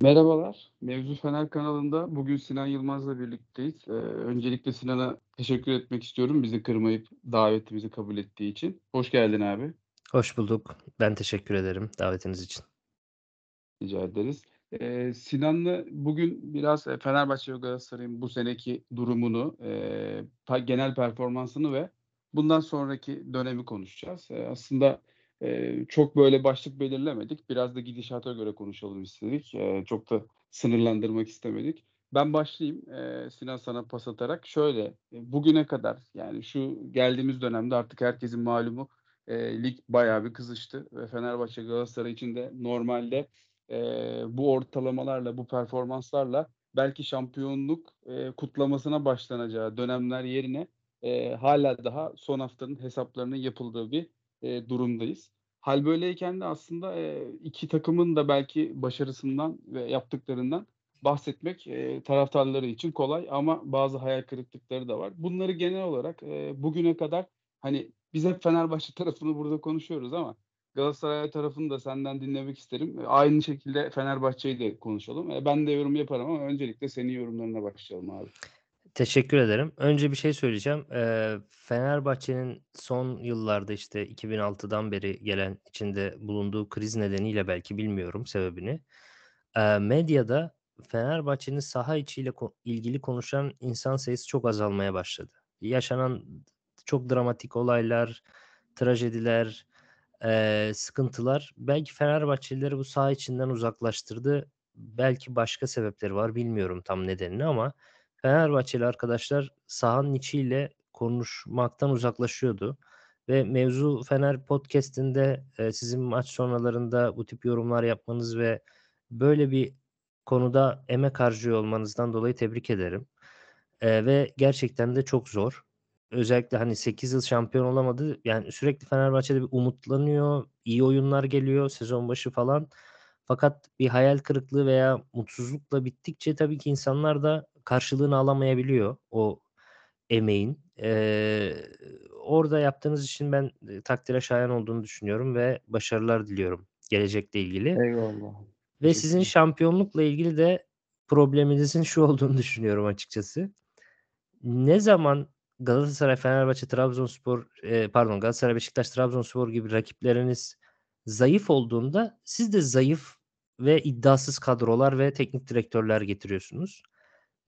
Merhabalar. Mevzu Fener kanalında bugün Sinan Yılmaz'la birlikteyiz. Ee, öncelikle Sinan'a teşekkür etmek istiyorum bizi kırmayıp davetimizi kabul ettiği için. Hoş geldin abi. Hoş bulduk. Ben teşekkür ederim davetiniz için. Rica ederiz. Ee, Sinan'la bugün biraz e, Fenerbahçe ve Galatasaray'ın bu seneki durumunu, e, genel performansını ve bundan sonraki dönemi konuşacağız. E, aslında e, çok böyle başlık belirlemedik. Biraz da gidişata göre konuşalım istedik. E, çok da sınırlandırmak istemedik. Ben başlayayım e, Sinan sana pas atarak. Şöyle e, bugüne kadar yani şu geldiğimiz dönemde artık herkesin malumu e, lig bayağı bir kızıştı. Ve Fenerbahçe Galatasaray için de normalde e, bu ortalamalarla, bu performanslarla belki şampiyonluk e, kutlamasına başlanacağı dönemler yerine e, hala daha son haftanın hesaplarının yapıldığı bir e, durumdayız. Hal böyleyken de aslında e, iki takımın da belki başarısından ve yaptıklarından bahsetmek e, taraftarları için kolay ama bazı hayal kırıklıkları da var. Bunları genel olarak e, bugüne kadar hani biz hep Fenerbahçe tarafını burada konuşuyoruz ama Galatasaray tarafını da senden dinlemek isterim. Aynı şekilde Fenerbahçe'yi de konuşalım. E, ben de yorum yaparım ama öncelikle senin yorumlarına başlayalım abi. Teşekkür ederim. Önce bir şey söyleyeceğim. Eee, Fenerbahçe'nin son yıllarda işte 2006'dan beri gelen içinde bulunduğu kriz nedeniyle belki bilmiyorum sebebini. Eee, medyada Fenerbahçe'nin saha içiyle ko- ilgili konuşan insan sayısı çok azalmaya başladı. Yaşanan çok dramatik olaylar, trajediler, eee, sıkıntılar belki Fenerbahçelileri bu saha içinden uzaklaştırdı. Belki başka sebepleri var bilmiyorum tam nedenini ama Fenerbahçeli arkadaşlar sahanın içiyle konuşmaktan uzaklaşıyordu ve Mevzu Fener podcast'inde, eee, sizin maç sonralarında bu tip yorumlar yapmanız ve böyle bir konuda emek harcıyor olmanızdan dolayı tebrik ederim. Eee, ve gerçekten de çok zor. Özellikle, hani, 8 yıl şampiyon olamadı. Yani sürekli Fenerbahçe'de bir umutlanıyor, iyi oyunlar geliyor sezon başı falan. Fakat bir hayal kırıklığı veya mutsuzlukla bittikçe tabii ki insanlar da karşılığını alamayabiliyor o emeğin. Eee, orada yaptığınız için ben, eee, takdire şayan olduğunu düşünüyorum ve başarılar diliyorum gelecekle ilgili. Eyvallah. Ve sizin şampiyonlukla ilgili de probleminizin şu olduğunu düşünüyorum açıkçası. Ne zaman Galatasaray, Fenerbahçe, Trabzonspor, eee, pardon Galatasaray, Beşiktaş, Trabzonspor gibi rakipleriniz zayıf olduğunda siz de zayıf ve iddiasız kadrolar ve teknik direktörler getiriyorsunuz.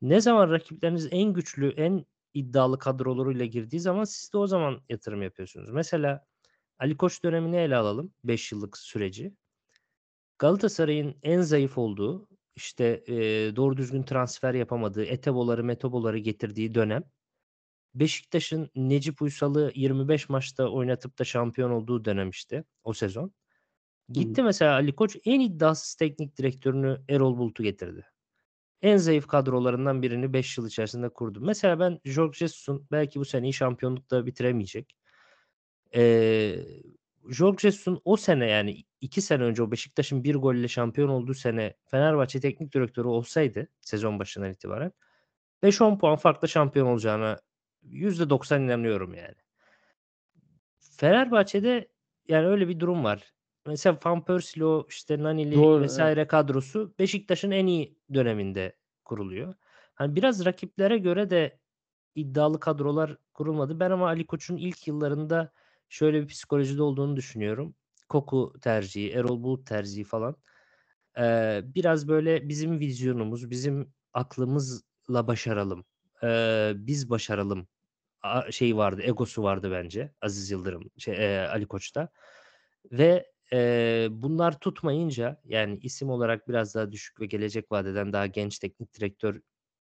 Ne zaman rakipleriniz en güçlü, en iddialı kadrolarıyla girdiği zaman siz de o zaman yatırım yapıyorsunuz. Mesela Ali Koç dönemini ele alalım, 5 yıllık süreci. Galatasaray'ın en zayıf olduğu, işte, eee, doğru düzgün transfer yapamadığı, Etebo'ları, Metobo'ları getirdiği dönem. Beşiktaş'ın Necip Uysal'ı 25 maçta oynatıp da şampiyon olduğu dönem işte o sezon. Gitti mesela Ali Koç en iddiasız teknik direktörünü Erol Bulut'u getirdi. En zayıf kadrolarından birini 5 yıl içerisinde kurdu. Mesela ben Jorge Jesus'un belki bu seneyi şampiyonlukta bitiremeyecek. Eee, Jorge Jesus'un o sene yani 2 sene önce o Beşiktaş'ın 1 golle şampiyon olduğu sene Fenerbahçe teknik direktörü olsaydı sezon başından itibaren 5-10 puan farklı şampiyon olacağına %90 inanıyorum yani. Fenerbahçe'de yani öyle bir durum var. Mesela Van Persie'li o işte Nani'li Doğru, vesaire kadrosu Beşiktaş'ın en iyi döneminde kuruluyor. Hani biraz rakiplere göre de iddialı kadrolar kurulmadı. Ben ama Ali Koç'un ilk yıllarında şöyle bir psikolojide olduğunu düşünüyorum. Koku tercihi, Erol Bulut tercihi falan. Eee, biraz böyle bizim vizyonumuz, bizim aklımızla başaralım. Eee, biz başaralım a şeyi vardı, egosu vardı bence Aziz Yıldırım, şey, eee, Ali Koç'ta ve, eee, bunlar tutmayınca yani isim olarak biraz daha düşük ve gelecek vadeden daha genç teknik direktör,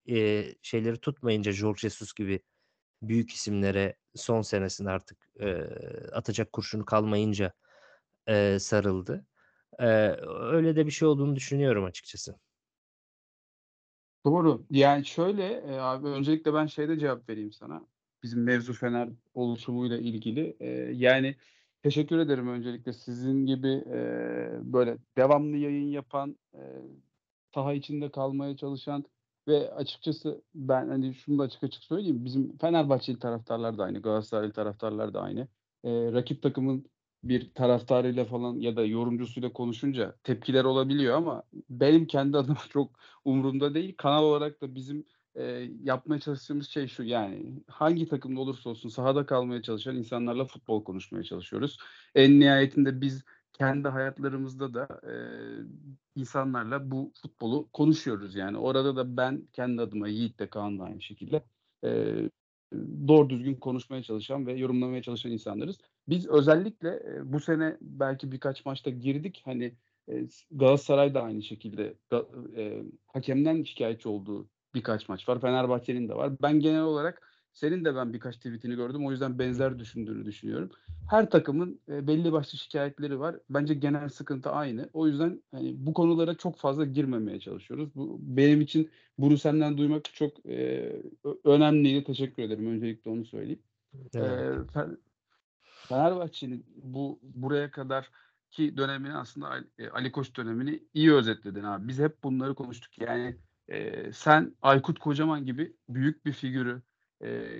eee, şeyleri tutmayınca Jorge Jesus gibi büyük isimlere son senesinde artık, eee, atacak kurşunu kalmayınca, eee, sarıldı. Eee, öyle de bir şey olduğunu düşünüyorum açıkçası. Doğru. Yani şöyle, eee, abi öncelikle ben şeyde cevap vereyim sana. Bizim mevzu Fener oluşumuyla ilgili. Eee, yani teşekkür ederim öncelikle sizin gibi, eee, böyle devamlı yayın yapan, eee, saha içinde kalmaya çalışan ve açıkçası ben, hani, şunu da açık açık söyleyeyim, bizim Fenerbahçeli taraftarlar da aynı, Galatasaraylı taraftarlar da aynı. Eee, rakip takımın bir taraftarıyla falan ya da yorumcusuyla konuşunca tepkiler olabiliyor ama benim kendi adıma çok umurumda değil. Kanal olarak da bizim e, yapmaya çalıştığımız şey şu yani hangi takımda olursa olsun sahada kalmaya çalışan insanlarla futbol konuşmaya çalışıyoruz. En nihayetinde biz kendi hayatlarımızda da e, insanlarla bu futbolu konuşuyoruz yani. Orada da ben kendi adıma Yiğit de Kaan da aynı şekilde e, doğru düzgün konuşmaya çalışan ve yorumlamaya çalışan insanlarız. Biz özellikle e, bu sene belki birkaç maçta girdik. Hani e, Galatasaray da aynı şekilde e, hakemden şikayetçi olduğu birkaç maç var. Fenerbahçe'nin de var. Ben genel olarak senin de ben birkaç tweetini gördüm. O yüzden benzer düşündüğünü düşünüyorum. Her takımın e, belli başlı şikayetleri var. Bence genel sıkıntı aynı. O yüzden hani bu konulara çok fazla girmemeye çalışıyoruz. Bu benim için bunu senden duymak çok e, önemliydi. Teşekkür ederim. Öncelikle onu söyleyeyim. Evet. E, Fenerbahçe'nin bu buraya kadar ki dönemini aslında e, Ali Koç dönemini iyi özetledin abi. Biz hep bunları konuştuk. Yani e, sen Aykut Kocaman gibi büyük bir figürü e,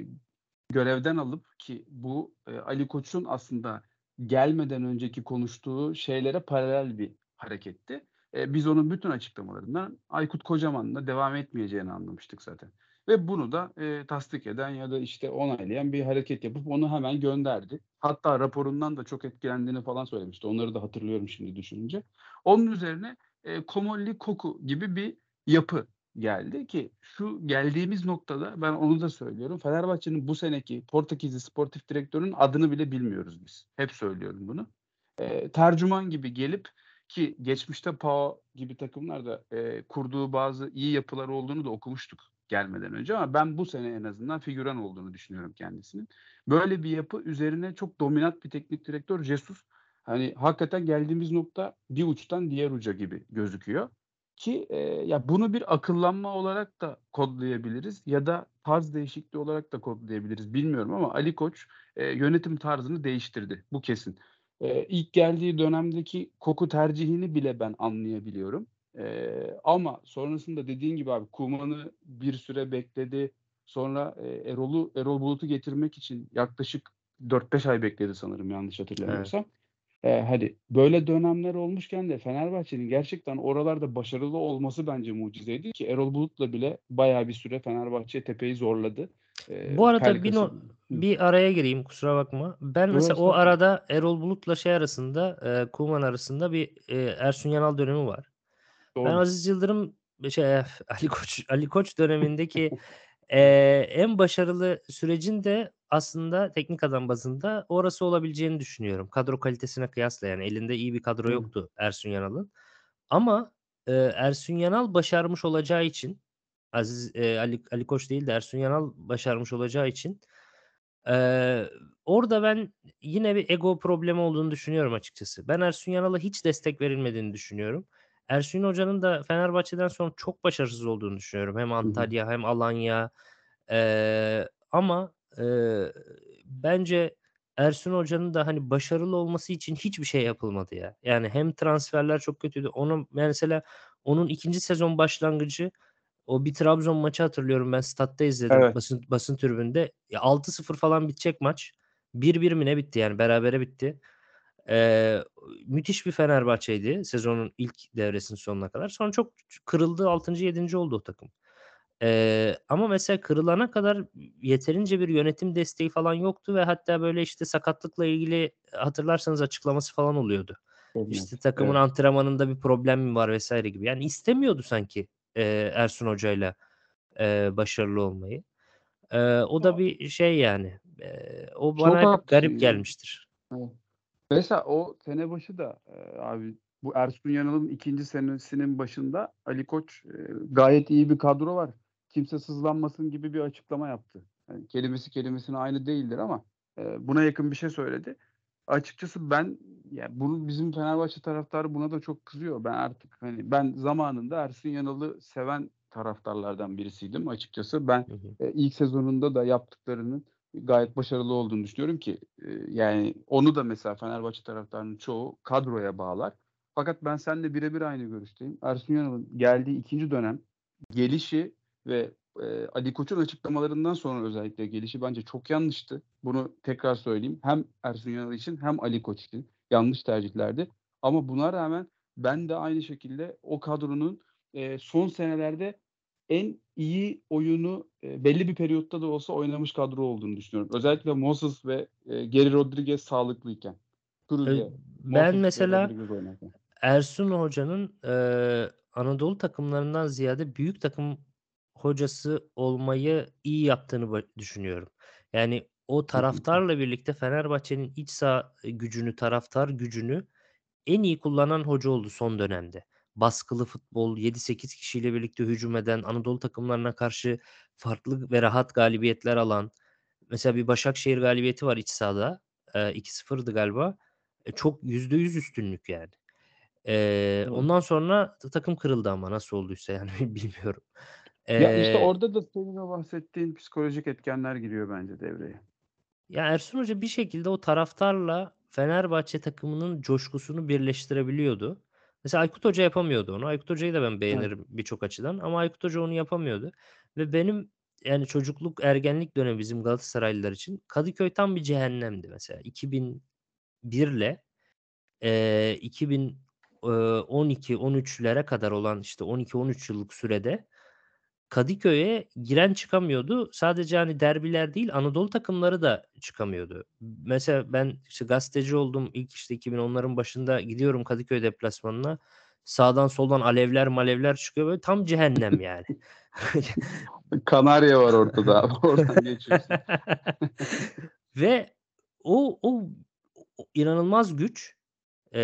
görevden alıp ki bu e, Ali Koç'un aslında gelmeden önceki konuştuğu şeylere paralel bir hareketti. E, biz onun bütün açıklamalarından Aykut Kocaman'la devam etmeyeceğini anlamıştık zaten. Ve bunu da e, tasdik eden ya da işte onaylayan bir hareket yapıp onu hemen gönderdi. Hatta raporundan da çok etkilendiğini falan söylemişti. Onları da hatırlıyorum şimdi düşününce. Onun üzerine e, Komolli Koku gibi bir yapı geldi ki şu geldiğimiz noktada ben onu da söylüyorum. Fenerbahçe'nin bu seneki Portekizli sportif direktörün adını bile bilmiyoruz biz. Hep söylüyorum bunu. E, tercüman gibi gelip ki geçmişte PAO gibi takımlarda e, kurduğu bazı iyi yapılar olduğunu da okumuştuk gelmeden önce ama ben bu sene en azından figüran olduğunu düşünüyorum kendisinin. Böyle bir yapı üzerine çok dominant bir teknik direktör Jesus. Hani hakikaten geldiğimiz nokta bir uçtan diğer uca gibi gözüküyor. Ki e, ya bunu bir akıllanma olarak da kodlayabiliriz ya da tarz değişikliği olarak da kodlayabiliriz bilmiyorum ama Ali Koç e, yönetim tarzını değiştirdi. Bu kesin. E, ilk geldiği dönemdeki koku tercihini bile ben anlayabiliyorum. E, ama sonrasında dediğin gibi abi Kuman'ı bir süre bekledi. Sonra e, Erol'u Erol Bulut'u getirmek için yaklaşık 4-5 ay bekledi sanırım yanlış hatırlamıyorsam. Evet. Eee, hani, böyle dönemler olmuşken de Fenerbahçe'nin gerçekten oralarda başarılı olması bence mucizeydi ki Erol Bulut'la bile bayağı bir süre Fenerbahçe tepeyi zorladı. Eee, Bu arada bir no bir araya gireyim, kusura bakma. Ben mesela o arada Erol Bulut'la şey arasında, eee, Koeman arasında bir, eee, Ersun Yanal dönemi var. Ben Aziz Yıldırım şey, Ali Koç Ali Koç dönemindeki Eee, en başarılı sürecin de aslında teknik adam bazında orası olabileceğini düşünüyorum. Kadro kalitesine kıyasla yani elinde iyi bir kadro yoktu Ersun Yanal'ın. Ama, eee, Ersun Yanal başarmış olacağı için Aziz eee, Ali Ali Koç değil de Ersun Yanal başarmış olacağı için, eee, orada ben yine bir ego problemi olduğunu düşünüyorum açıkçası. Ben Ersun Yanal'a hiç destek verilmediğini düşünüyorum. Ersun Hoca'nın da Fenerbahçe'den sonra çok başarısız olduğunu düşünüyorum. Hem Antalya hem Alanya. Eee, ama, eee, bence Ersun Hoca'nın da, hani, başarılı olması için hiçbir şey yapılmadı ya. Yani hem transferler çok kötüydü. Onun mesela onun ikinci sezon başlangıcı o bir Trabzon maçı hatırlıyorum ben statta izledim Evet. basın basın tribünde. Ya 6-0 falan bitecek maç. 1-1 mi ne bitti yani berabere bitti. Eee, müthiş bir Fenerbahçe'ydi sezonun ilk devresinin sonuna kadar. Sonra çok kırıldı. 6. 7. oldu o takım. Eee, ama mesela kırılana kadar yeterince bir yönetim desteği falan yoktu ve hatta böyle işte sakatlıkla ilgili hatırlarsanız açıklaması falan oluyordu. İşte takımın Evet. antrenmanında bir problem mi var vesaire gibi. Yani istemiyordu sanki, eee, Ersun Hoca'yla, eee, başarılı olmayı. Eee, o da bir şey yani. Eee, o Çok bana hep haklısın garip ya. gelmiştir. Evet. Mesela o sene başı da, eee, abi bu Ersun Yanal'ın ikinci senesinin başında Ali Koç, eee, gayet iyi bir kadro var. Kimse sızlanmasın gibi bir açıklama yaptı. Yani kelimesi kelimesine aynı değildir ama, eee, buna yakın bir şey söyledi. Açıkçası ben ya bunu bizim Fenerbahçe taraftarı buna da çok kızıyor. Ben artık hani ben zamanında Ersun Yanal'ı seven taraftarlardan birisiydim açıkçası. Ben, Hı hı. eee, ilk sezonunda da yaptıklarının gayet başarılı olduğunu düşünüyorum ki, eee, yani onu da mesela Fenerbahçe taraftarının çoğu kadroya bağlar. Fakat ben seninle birebir aynı görüşteyim. Ersun Yanal'ın geldiği ikinci dönem gelişi ve, eee, Ali Koç'un açıklamalarından sonra özellikle gelişi bence çok yanlıştı. Bunu tekrar söyleyeyim. Hem Ersun Yanal için hem Ali Koç için yanlış tercihlerdi. Ama buna rağmen ben de aynı şekilde o kadronun, eee, son senelerde en iyi oyunu, eee, belli bir periyotta da olsa oynamış kadro olduğunu düşünüyorum. Özellikle Moses ve, eee, Geri Rodriguez sağlıklıyken. Ve ben Moses mesela. Ersun Hoca'nın, eee, Anadolu takımlarından ziyade büyük takım hocası olmayı iyi yaptığını düşünüyorum. Yani o taraftarla birlikte Fenerbahçe'nin iç saha gücünü, taraftar gücünü en iyi kullanan hoca oldu son dönemde. Baskılı futbol, 7-8 kişiyle birlikte hücum eden, Anadolu takımlarına karşı farklı ve rahat galibiyetler alan, mesela bir Başakşehir galibiyeti var iç sahada. Eee, 2-0'dı galiba. E, çok %100 üstünlük yani. Ondan sonra ta takım kırıldı ama nasıl olduysa yani bilmiyorum. Ya, işte, Eee orada da senin o bahsettiğin psikolojik etkenler giriyor bence devreye. Ya, Ersun Hoca bir şekilde o taraftarla Fenerbahçe takımının coşkusunu birleştirebiliyordu. Mesela Aykut Hoca yapamıyordu onu. Aykut Hoca'yı da ben Evet. beğenirim birçok açıdan ama Aykut Hoca onu yapamıyordu ve benim, yani, çocukluk, ergenlik dönemi bizim Galatasaraylılar için Kadıköy tam bir cehennemdi mesela. 2001'le, eee, 2000 eee, 12-13'lere kadar olan, işte, 12-13 yıllık sürede Kadıköy'e giren çıkamıyordu. Sadece, hani, derbiler değil, Anadolu takımları da çıkamıyordu. Mesela ben, işte, gazeteci oldum. İlk, işte, 2010'ların başında gidiyorum Kadıköy deplasmanına. Sağdan soldan alevler malevler çıkıyor. Böyle tam cehennem yani. Kanarya var ortada abi. Oradan geçiyorsun. Ve o o o inanılmaz güç, ç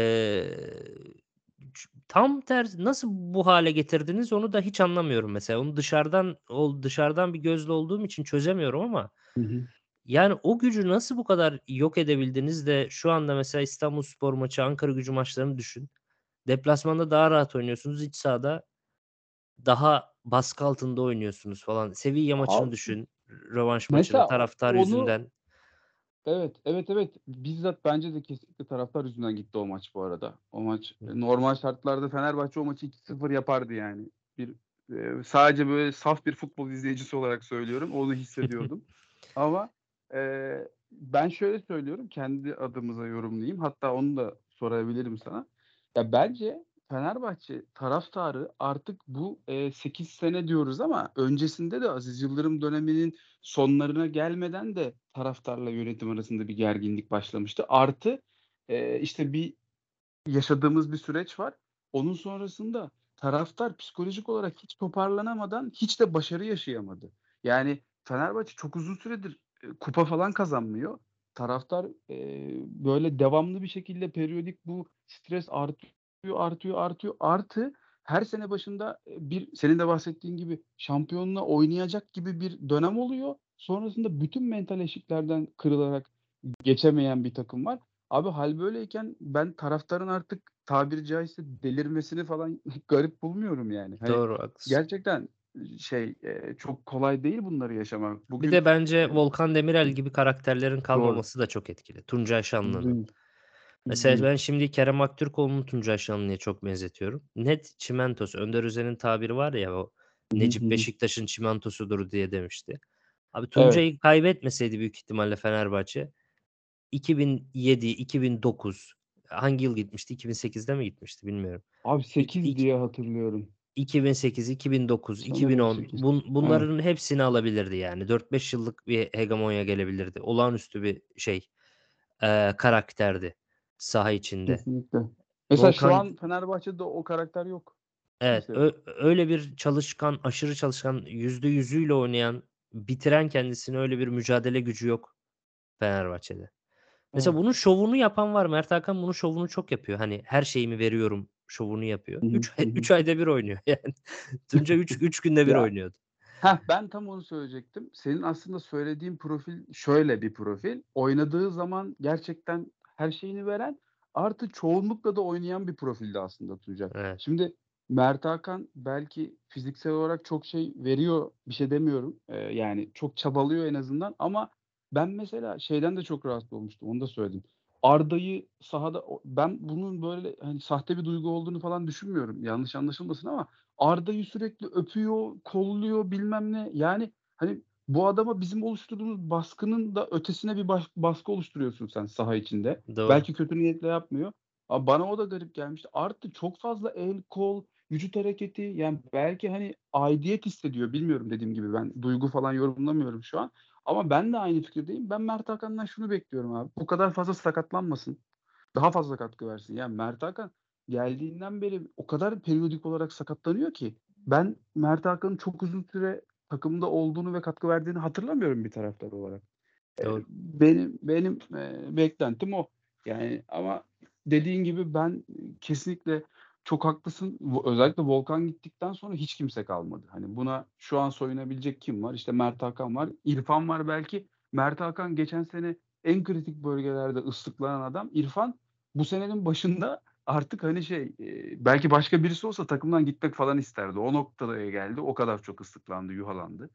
tam tersi nasıl bu hâle getirdiniz onu da hiç anlamıyorum mesela. Onu dışarıdan ol dışarıdan bir gözle olduğum için çözemiyorum ama Hı hı. yani o gücü nasıl bu kadar yok edebildiniz de şu anda mesela İstanbulspor maçı, Ankaragücü maçlarını düşün. Deplasmanda daha rahat oynuyorsunuz. İç sahada daha baskı altında oynuyorsunuz falan. Sevilla maçını Abi düşün, rövanş maçını o taraftar onu yüzünden. Evet, evet, evet. Bizzat bence de kesinlikle taraftar yüzünden gitti o maç bu arada. O maç, Hı. eee, normal şartlarda Fenerbahçe o maçı 2-0 yapardı yani. Bir, eee, sadece böyle saf bir futbol izleyicisi olarak söylüyorum. Onu hissediyordum. Ama, eee, ben şöyle söylüyorum, kendi adımıza yorumlayayım. Hatta onu da sorabilirim sana. Ya, bence Fenerbahçe taraftarı artık bu, eee, 8 sene diyoruz ama öncesinde de Aziz Yıldırım döneminin sonlarına gelmeden de taraftarla yönetim arasında bir gerginlik başlamıştı. Artı, eee, işte, bir yaşadığımız bir süreç var. Onun sonrasında taraftar psikolojik olarak hiç toparlanamadan hiç de başarı yaşayamadı. Yani Fenerbahçe çok uzun süredir, eee, kupa falan kazanmıyor. Taraftar, eee, böyle devamlı bir şekilde periyodik bu stres artıyor, artıyor, artıyor. Artı her sene başında, eee, bir senin de bahsettiğin gibi şampiyonluğa oynayacak gibi bir dönem oluyor. Sonrasında bütün mental eşiklerden kırılarak geçemeyen bir takım var. Abi hâl böyleyken ben taraftarın artık tabiri caizse delirmesini falan garip bulmuyorum yani. Hani Doğru, haklısın. gerçekten, şey, eee, çok kolay değil bunları yaşamak. Bir Bugün, de bence Volkan Demirel gibi karakterlerin Doğru. kalmaması da çok etkili. Tuncay Şanlı'nın. %100. Mesela %100. ben şimdi Kerem Aktürkoğlu'nu Tuncay Şanlı'ya çok benzetiyorum. Net çimentosu. Önder Özen'in tabiri var ya o, "Necip. Beşiktaş'ın çimentosudur." diye demişti. Abi Evet. Tuncay'ı kaybetmeseydi büyük ihtimalle Fenerbahçe 2007, 2009 hangi yıl gitmişti? 2008'de mi gitmişti bilmiyorum. Abi İk 8 ik diye hatırlıyorum. 2008, 2009, Sanırım 2010 8. bun Evet. bunların hepsini alabilirdi yani. 4-5 yıllık bir hegemonya gelebilirdi. Olağanüstü bir şey, eee, karakterdi saha içinde. Kesinlikle. Mesela şu Volkan an Fenerbahçe'de o karakter yok. Evet, ö öyle bir çalışkan, aşırı çalışkan, %100'üyle oynayan, bitiren kendisini öyle bir mücadele gücü yok Fenerbahçe'de. Mesela Evet. bunun şovunu yapan var. Mert Hakan bunun şovunu çok yapıyor. Hani her şeyimi veriyorum şovunu yapıyor. Hı hı. 3 Hı ay hı. 3 ayda bir oynuyor yani. Tuncay 3 3 günde bir oynuyordu. Heh, ben tam onu söyleyecektim. Senin aslında söylediğin profil şöyle bir profil. Oynadığı zaman gerçekten her şeyini veren, artı çoğunlukla da oynayan bir profildi aslında Tuncay. Evet. Şimdi Mert Hakan belki fiziksel olarak çok şey veriyor, bir şey demiyorum. Eee, yani çok çabalıyor en azından ama ben mesela şeyden de çok rahatsız olmuştum, onu da söyledim. Arda'yı sahada ben bunun böyle, hani, sahte bir duygu olduğunu falan düşünmüyorum, yanlış anlaşılmasın ama Arda'yı sürekli öpüyor, kolluyor, bilmem ne. Yani, hani, bu adama bizim oluşturduğumuz baskının da ötesine bir baş baskı oluşturuyorsun sen saha içinde. Doğru. Belki kötü niyetle yapmıyor. A bana o da garip gelmişti. Artı çok fazla el, kol, vücut hareketi, yani, belki, hani, aidiyet hissediyor. Bilmiyorum dediğim gibi ben duygu falan yorumlamıyorum şu an ama ben de aynı fikirdeyim. Ben Mert Hakan'dan şunu bekliyorum abi. Bu kadar fazla sakatlanmasın. Daha fazla katkı versin. Yani, Mert Hakan geldiğinden beri o kadar periyodik olarak sakatlanıyor ki ben Mert Hakan'ın çok uzun süre takımda olduğunu ve katkı verdiğini hatırlamıyorum bir taraftar olarak. Eee, Doğru. benim benim, eee, beklentim o. Yani ama dediğin gibi ben kesinlikle çok haklısın. Özellikle Volkan gittikten sonra hiç kimse kalmadı. Hani, buna şu an soyunabilecek kim var? İşte Mert Hakan var, İrfan var belki. Mert Hakan geçen sene en kritik bölgelerde ıslıklanan adam. İrfan bu senenin başında artık, hani, şey, belki başka birisi olsa takımdan gitmek falan isterdi. O noktaya geldi. O kadar çok ıslıklandı, yuhalandı.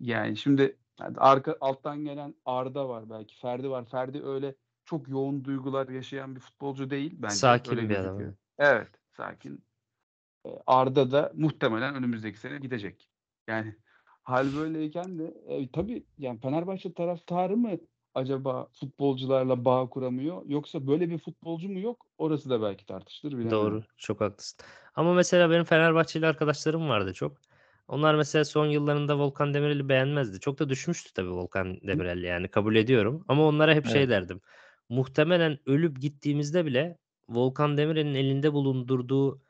Yani, şimdi arka alttan gelen Arda var belki, Ferdi var. Ferdi öyle çok yoğun duygular yaşayan bir futbolcu değil bence. Sakin Öyle bir adam, evet. Sakin. Arda da muhtemelen önümüzdeki sene gidecek. Yani, hâl böyleyken de, eee, tabii, yani, Fenerbahçe taraftarı mı acaba futbolcularla bağ kuramıyor yoksa böyle bir futbolcu mu yok? Orası da belki tartışılır. Doğru, çok haklısın. Ama mesela benim Fenerbahçeli arkadaşlarım vardı çok. Onlar mesela son yıllarında Volkan Demirel'i beğenmezdi. Çok da düşmüştü tabii Volkan. Demirel yani kabul ediyorum ama onlara hep şey Evet. derdim. Muhtemelen ölüp gittiğimizde bile Volkan Demirel'in elinde bulundurduğu,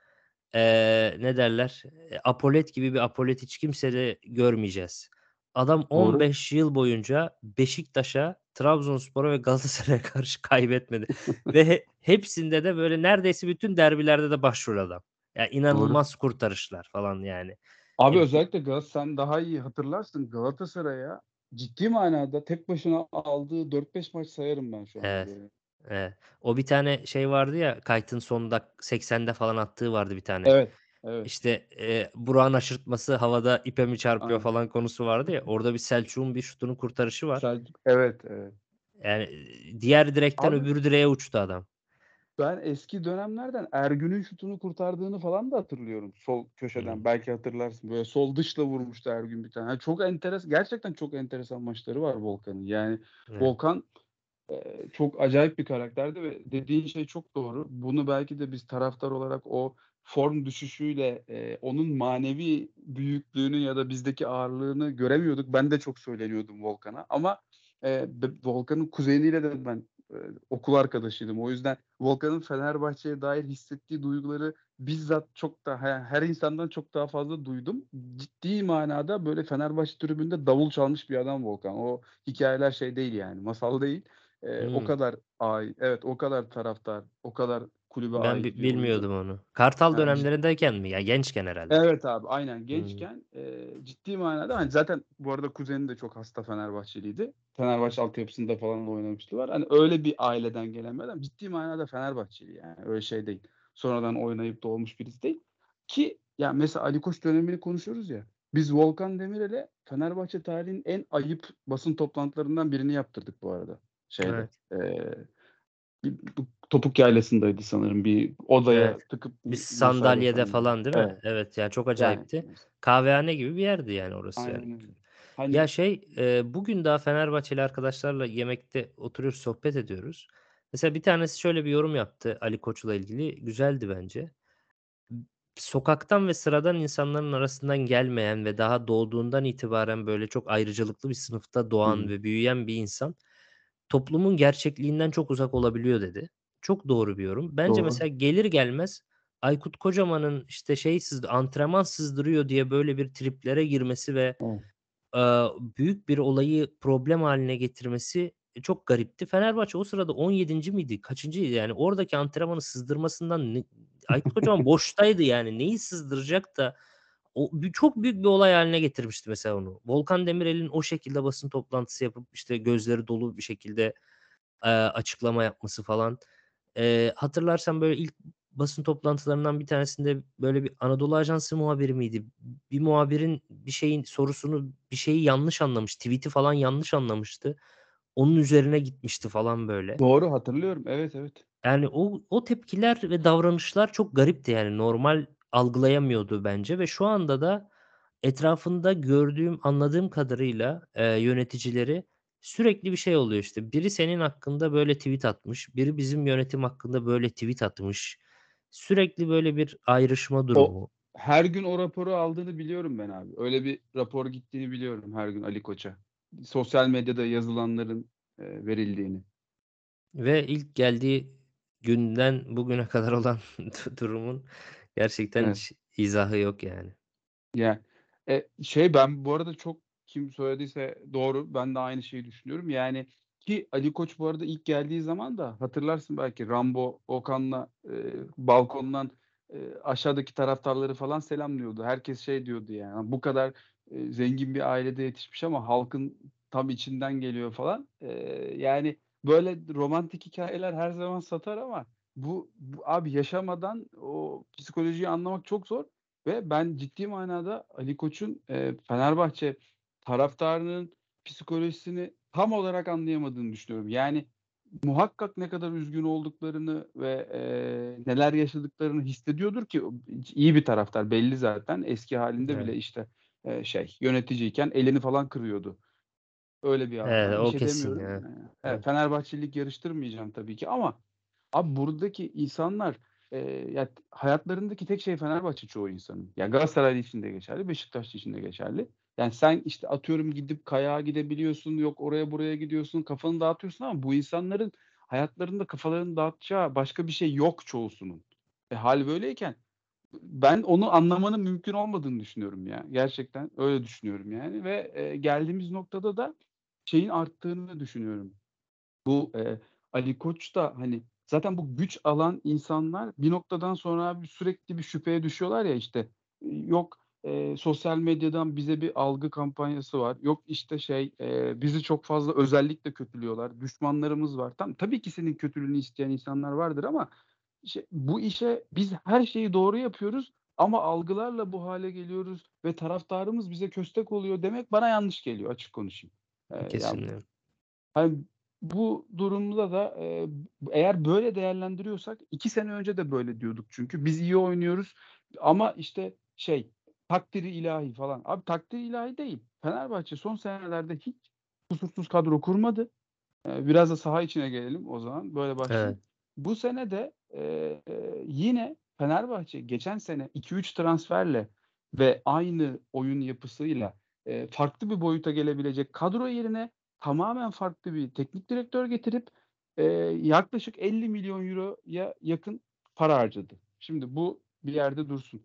eee, ne derler, eee, apolet gibi bir apolet hiç kimsede görmeyeceğiz. Adam Doğru. 15 yıl boyunca Beşiktaş'a, Trabzonspor'a ve Galatasaray'a karşı kaybetmedi ve he hepsinde de böyle neredeyse bütün derbilerde de başrol adam. Ya, Doğru. inanılmaz kurtarışlar falan yani. Abi E özellikle Galat sen daha iyi hatırlarsın. Galatasaray'a ciddi manada tek başına aldığı 4-5 maç sayarım ben şu anda Evet, böyle. evet. O bir tane şey vardı ya, Kayt'ın son dak 80'de falan attığı vardı bir tane. Evet, evet. İşte, eee, Burak'ın aşırtması havada ipe mi çarpıyor Aynen. falan konusu vardı ya. Orada bir Selçuk'un bir şutunun kurtarışı var. Selçuk Evet, evet. Yani, diğer direkten Abi öbür direğe uçtu adam. Ben eski dönemlerden Ergün'ün şutunu kurtardığını falan da hatırlıyorum sol köşeden. Hımm. Belki hatırlarsın. Böyle sol dışla vurmuştu Ergün bir tane. Hani, çok enteres gerçekten çok enteresan maçları var Volkan'ın. Yani Evet. Volkan, eee, çok acayip bir karakterdi ve dediğin şey çok doğru. Bunu belki de biz taraftar olarak o form düşüşüyle, eee, onun manevi büyüklüğünü ya da bizdeki ağırlığını göremiyorduk. Ben de çok söyleniyordum Volkan'a ama, b Volkan'ın kuzeniyle de ben, eee, okul arkadaşıydım. O yüzden Volkan'ın Fenerbahçe'ye dair hissettiği duyguları bizzat çok daha he her insandan çok daha fazla duydum. Ciddi manada böyle Fenerbahçe tribünde davul çalmış bir adam Volkan. O hikâyeler şey değil yani, masal değil. Eee, o Hımm. kadar ai evet, o kadar taraftar, o kadar kulübe Ben ait bi bir oyuncu. bilmiyordum onu. Kartal Yani dönemlerindeyken mi? Ya, gençken herhâlde. Evet abi, aynen. Hımm. Gençken, eee, ciddi manada hani zaten bu arada kuzeni de çok hasta Fenerbahçeliydi. Fenerbahçe altyapısında falan oynamışlığı var. Hani öyle bir aileden gelen bir adam. Ciddi manada Fenerbahçeli yani. Öyle şey değil. Sonradan oynayıp da olmuş birisi değil. Ki ya mesela Ali Koç dönemini konuşuyoruz ya. Biz Volkan Demirel'e Fenerbahçe tarihinin en ayıp basın toplantılarından birini yaptırdık bu arada şeyde. Evet. Bu Topuk Yaylası'ndaydı sanırım. Bir odaya Evet. tıkıp Bir sandalyede falan falan değil mi? Evet. Evet, yani çok Yani acayipti. Kahvehane gibi bir yerdi yani orası yani. Aynen öyle. Ya, Hani şey, eee, bugün daha Fenerbahçeli arkadaşlarla yemekte oturuyoruz, sohbet ediyoruz. Mesela bir tanesi şöyle bir yorum yaptı Ali Koç'la ilgili. Güzeldi bence. Sokaktan ve sıradan insanların arasından gelmeyen ve daha doğduğundan itibaren böyle çok ayrıcalıklı bir sınıfta doğan hı. ve büyüyen bir insan toplumun gerçekliğinden çok uzak olabiliyor dedi. Çok doğru bir yorum. Bence Doğru. mesela gelir gelmez Aykut Kocaman'ın işte şey sızdı antrenman sızdırıyor diye böyle bir triplere girmesi ve, Evet. aaa, büyük bir olayı problem hâline getirmesi, eee, çok garipti. Fenerbahçe o sırada 17'nci miydi? Kaçıncıydı yani? Oradaki antrenmanı sızdırmasından ne Aykut Kocaman boştaydı yani. Neyi sızdıracak da o çok büyük bir olay hâline getirmişti mesela onu. Volkan Demirel'in o şekilde basın toplantısı yapıp işte gözleri dolu bir şekilde, eee, açıklama yapması falan. Eee, hatırlarsan böyle ilk basın toplantılarından bir tanesinde böyle bir Anadolu Ajansı muhabiri miydi? Bir muhabirin bir şeyin sorusunu, bir şeyi yanlış anlamış, tweet'i falan yanlış anlamıştı. Onun üzerine gitmişti falan böyle. Doğru, hatırlıyorum. Evet, evet. Yani o o tepkiler ve davranışlar çok garipti yani. Normal algılayamıyordu bence ve şu anda da etrafında gördüğüm, anladığım kadarıyla, eee, yöneticileri sürekli bir şey oluyor işte. Biri senin hakkında böyle tweet atmış, biri bizim yönetim hakkında böyle tweet atmış. Sürekli böyle bir ayrışma O durumu. her gün o raporu aldığını biliyorum ben abi. Öyle bir rapor gittiğini biliyorum her gün Ali Koç'a. Sosyal medyada yazılanların, eee, verildiğini. Ve ilk geldiği günden bugüne kadar olan du durumun gerçekten Evet. hiç izahı yok yani. Ya, eee, şey ben bu arada çok kim söylediyse doğru. Ben de aynı şeyi düşünüyorum. Yani ki Ali Koç bu arada ilk geldiği zaman da hatırlarsın belki Rambo Okan'la, eee, balkondan, eee, aşağıdaki taraftarları falan selamlıyordu. Herkes şey diyordu yani, bu kadar, eee, zengin bir ailede yetişmiş ama halkın tam içinden geliyor falan. Eee, yani böyle romantik hikâyeler her zaman satar ama bu bu abi yaşamadan o psikolojiyi anlamak çok zor ve ben ciddi manada Ali Koç'un, eee, Fenerbahçe taraftarının psikolojisini tam olarak anlayamadığını düşünüyorum. Yani muhakkak ne kadar üzgün olduklarını ve, eee, neler yaşadıklarını hissediyordur ki iyi bir taraftar belli zaten. Eski hâlinde Evet. bile işte, eee, şey yöneticiyken elini falan kırıyordu. Öyle bir Evet. Bir o şey kesin demiyorum. ya. Eee, evet, Evet. Fenerbahçelilik yarıştırmayacağım tabii ki ama abi buradaki insanlar, eee, ya hayatlarındaki tek şey Fenerbahçe çoğu insanın. Ya Galatasaraylı için de geçerli, Beşiktaşlı için de geçerli. Yani sen işte atıyorum gidip kayağa gidebiliyorsun, yok oraya buraya gidiyorsun, kafanı dağıtıyorsun ama bu insanların hayatlarında kafalarını dağıtacağı başka bir şey yok çoğusunun. E, hâl böyleyken ben onu anlamanın mümkün olmadığını düşünüyorum ya. Gerçekten öyle düşünüyorum yani ve, eee, geldiğimiz noktada da şeyin arttığını düşünüyorum. Bu, eee, Ali Koç da hani zaten bu güç alan insanlar bir noktadan sonra abi sürekli bir şüpheye düşüyorlar ya işte. Yok, eee, sosyal medyadan bize bir algı kampanyası var. Yok işte şey, eee, bizi çok fazla özellikle kötülüyorlar. Düşmanlarımız var. Tam tabii ki senin kötülüğünü isteyen insanlar vardır ama işte bu işe biz her şeyi doğru yapıyoruz ama algılarla bu hâle geliyoruz ve taraftarımız bize köstek oluyor demek bana yanlış geliyor açık konuşayım. Ya Kesinlikle. hani bu durumda da, eğer böyle değerlendiriyorsak 2 sene önce de böyle diyorduk çünkü. Biz iyi oynuyoruz ama işte şey takdiri ilahi falan. Abi takdiri ilahi değil. Fenerbahçe son senelerde hiç kusursuz kadro kurmadı. Biraz da saha içine gelelim o zaman. Böyle Evet. başlayayım. Bu sene de, yine Fenerbahçe geçen sene 2-3 transferle ve aynı oyun yapısıyla, farklı bir boyuta gelebilecek kadro yerine tamamen farklı bir teknik direktör getirip, eee, yaklaşık €50.000.000'ya yakın para harcadı. Şimdi bu bir yerde dursun.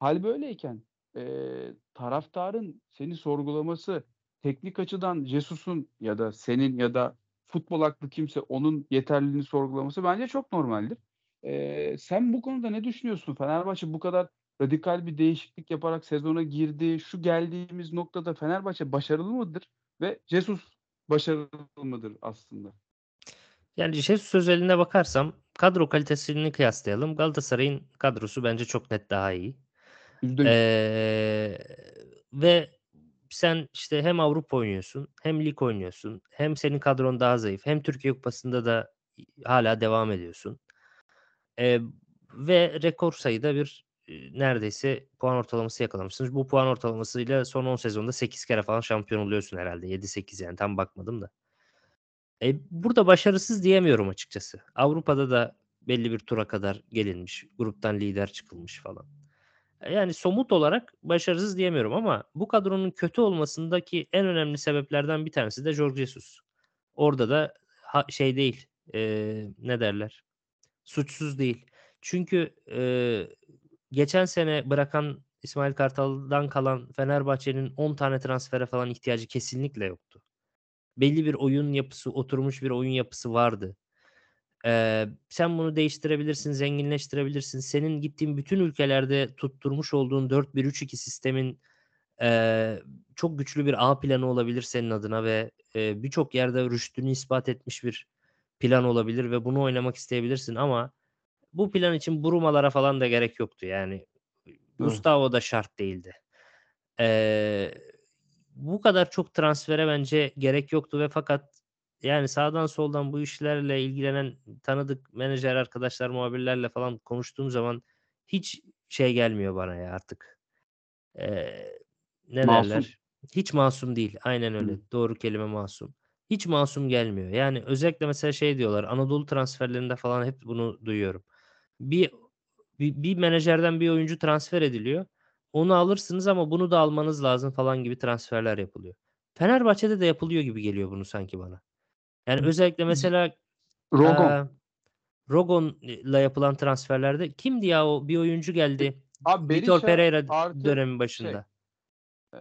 Hâl böyleyken, eee, taraftarın seni sorgulaması, teknik açıdan Jesus'un ya da senin ya da futbol aklı kimse onun yeterliliğini sorgulaması bence çok normaldir. Eee, sen bu konuda ne düşünüyorsun? Fenerbahçe bu kadar radikal bir değişiklik yaparak sezona girdi. Şu geldiğimiz noktada Fenerbahçe başarılı mıdır ve Jesus başarılı mıdır aslında? Yani Jesus özelinde bakarsam kadro kalitesini kıyaslayalım. Galatasaray'ın kadrosu bence çok net daha iyi. %100. Eee, ve sen işte hem Avrupa oynuyorsun hem lig oynuyorsun hem senin kadron daha zayıf hem Türkiye Kupası'nda da hâlâ devam ediyorsun. Eee, ve rekor sayıda bir, neredeyse puan ortalaması yakalamışsınız. Bu puan ortalamasıyla son 10 sezonda 8 kere falan şampiyon oluyorsun herhâlde. 7-8 yani tam bakmadım da. Eee, burada başarısız diyemiyorum açıkçası. Avrupa'da da belli bir tura kadar gelinmiş. Gruptan lider çıkılmış falan. Yani somut olarak başarısız diyemiyorum ama bu kadronun kötü olmasındaki en önemli sebeplerden bir tanesi de Jorge Jesus. Orada da ha şey değil, eee, ne derler, suçsuz değil. Çünkü, eee, geçen sene bırakan İsmail Kartal'dan kalan Fenerbahçe'nin 10 tane transfere falan ihtiyacı kesinlikle yoktu. Belli bir oyun yapısı, oturmuş bir oyun yapısı vardı. Eee, sen bunu değiştirebilirsin, zenginleştirebilirsin. Senin gittiğin bütün ülkelerde tutturmuş olduğun 4-1-3-2 sistemin, eee, çok güçlü bir A planı olabilir senin adına ve, eee, birçok yerde rüştünü ispat etmiş bir plan olabilir ve bunu oynamak isteyebilirsin ama bu plan için Bruma'lara falan da gerek yoktu. Yani. Gustavo da şart değildi. Eee, bu kadar çok transfere bence gerek yoktu ve fakat yani sağdan soldan bu işlerle ilgilenen tanıdık menajer arkadaşlar, muhabirlerle falan konuştuğum zaman hiç şey gelmiyor bana ya artık. Eee, ne Masum. derler? Hiç masum değil. Aynen öyle. Hıı. Doğru kelime masum. Hiç masum gelmiyor. Yani özellikle mesela şey diyorlar, Anadolu transferlerinde falan hep bunu duyuyorum. Bir bir bir menajerden bir oyuncu transfer ediliyor. Onu alırsınız ama bunu da almanız lazım falan gibi transferler yapılıyor. Fenerbahçe'de de yapılıyor gibi geliyor bunu sanki bana. Yani özellikle mesela, Rogon. eee, Rogon'la yapılan transferlerde kimdi ya o? Bir oyuncu geldi. Abi Vitor Pereira dönemi şey, başında. eee,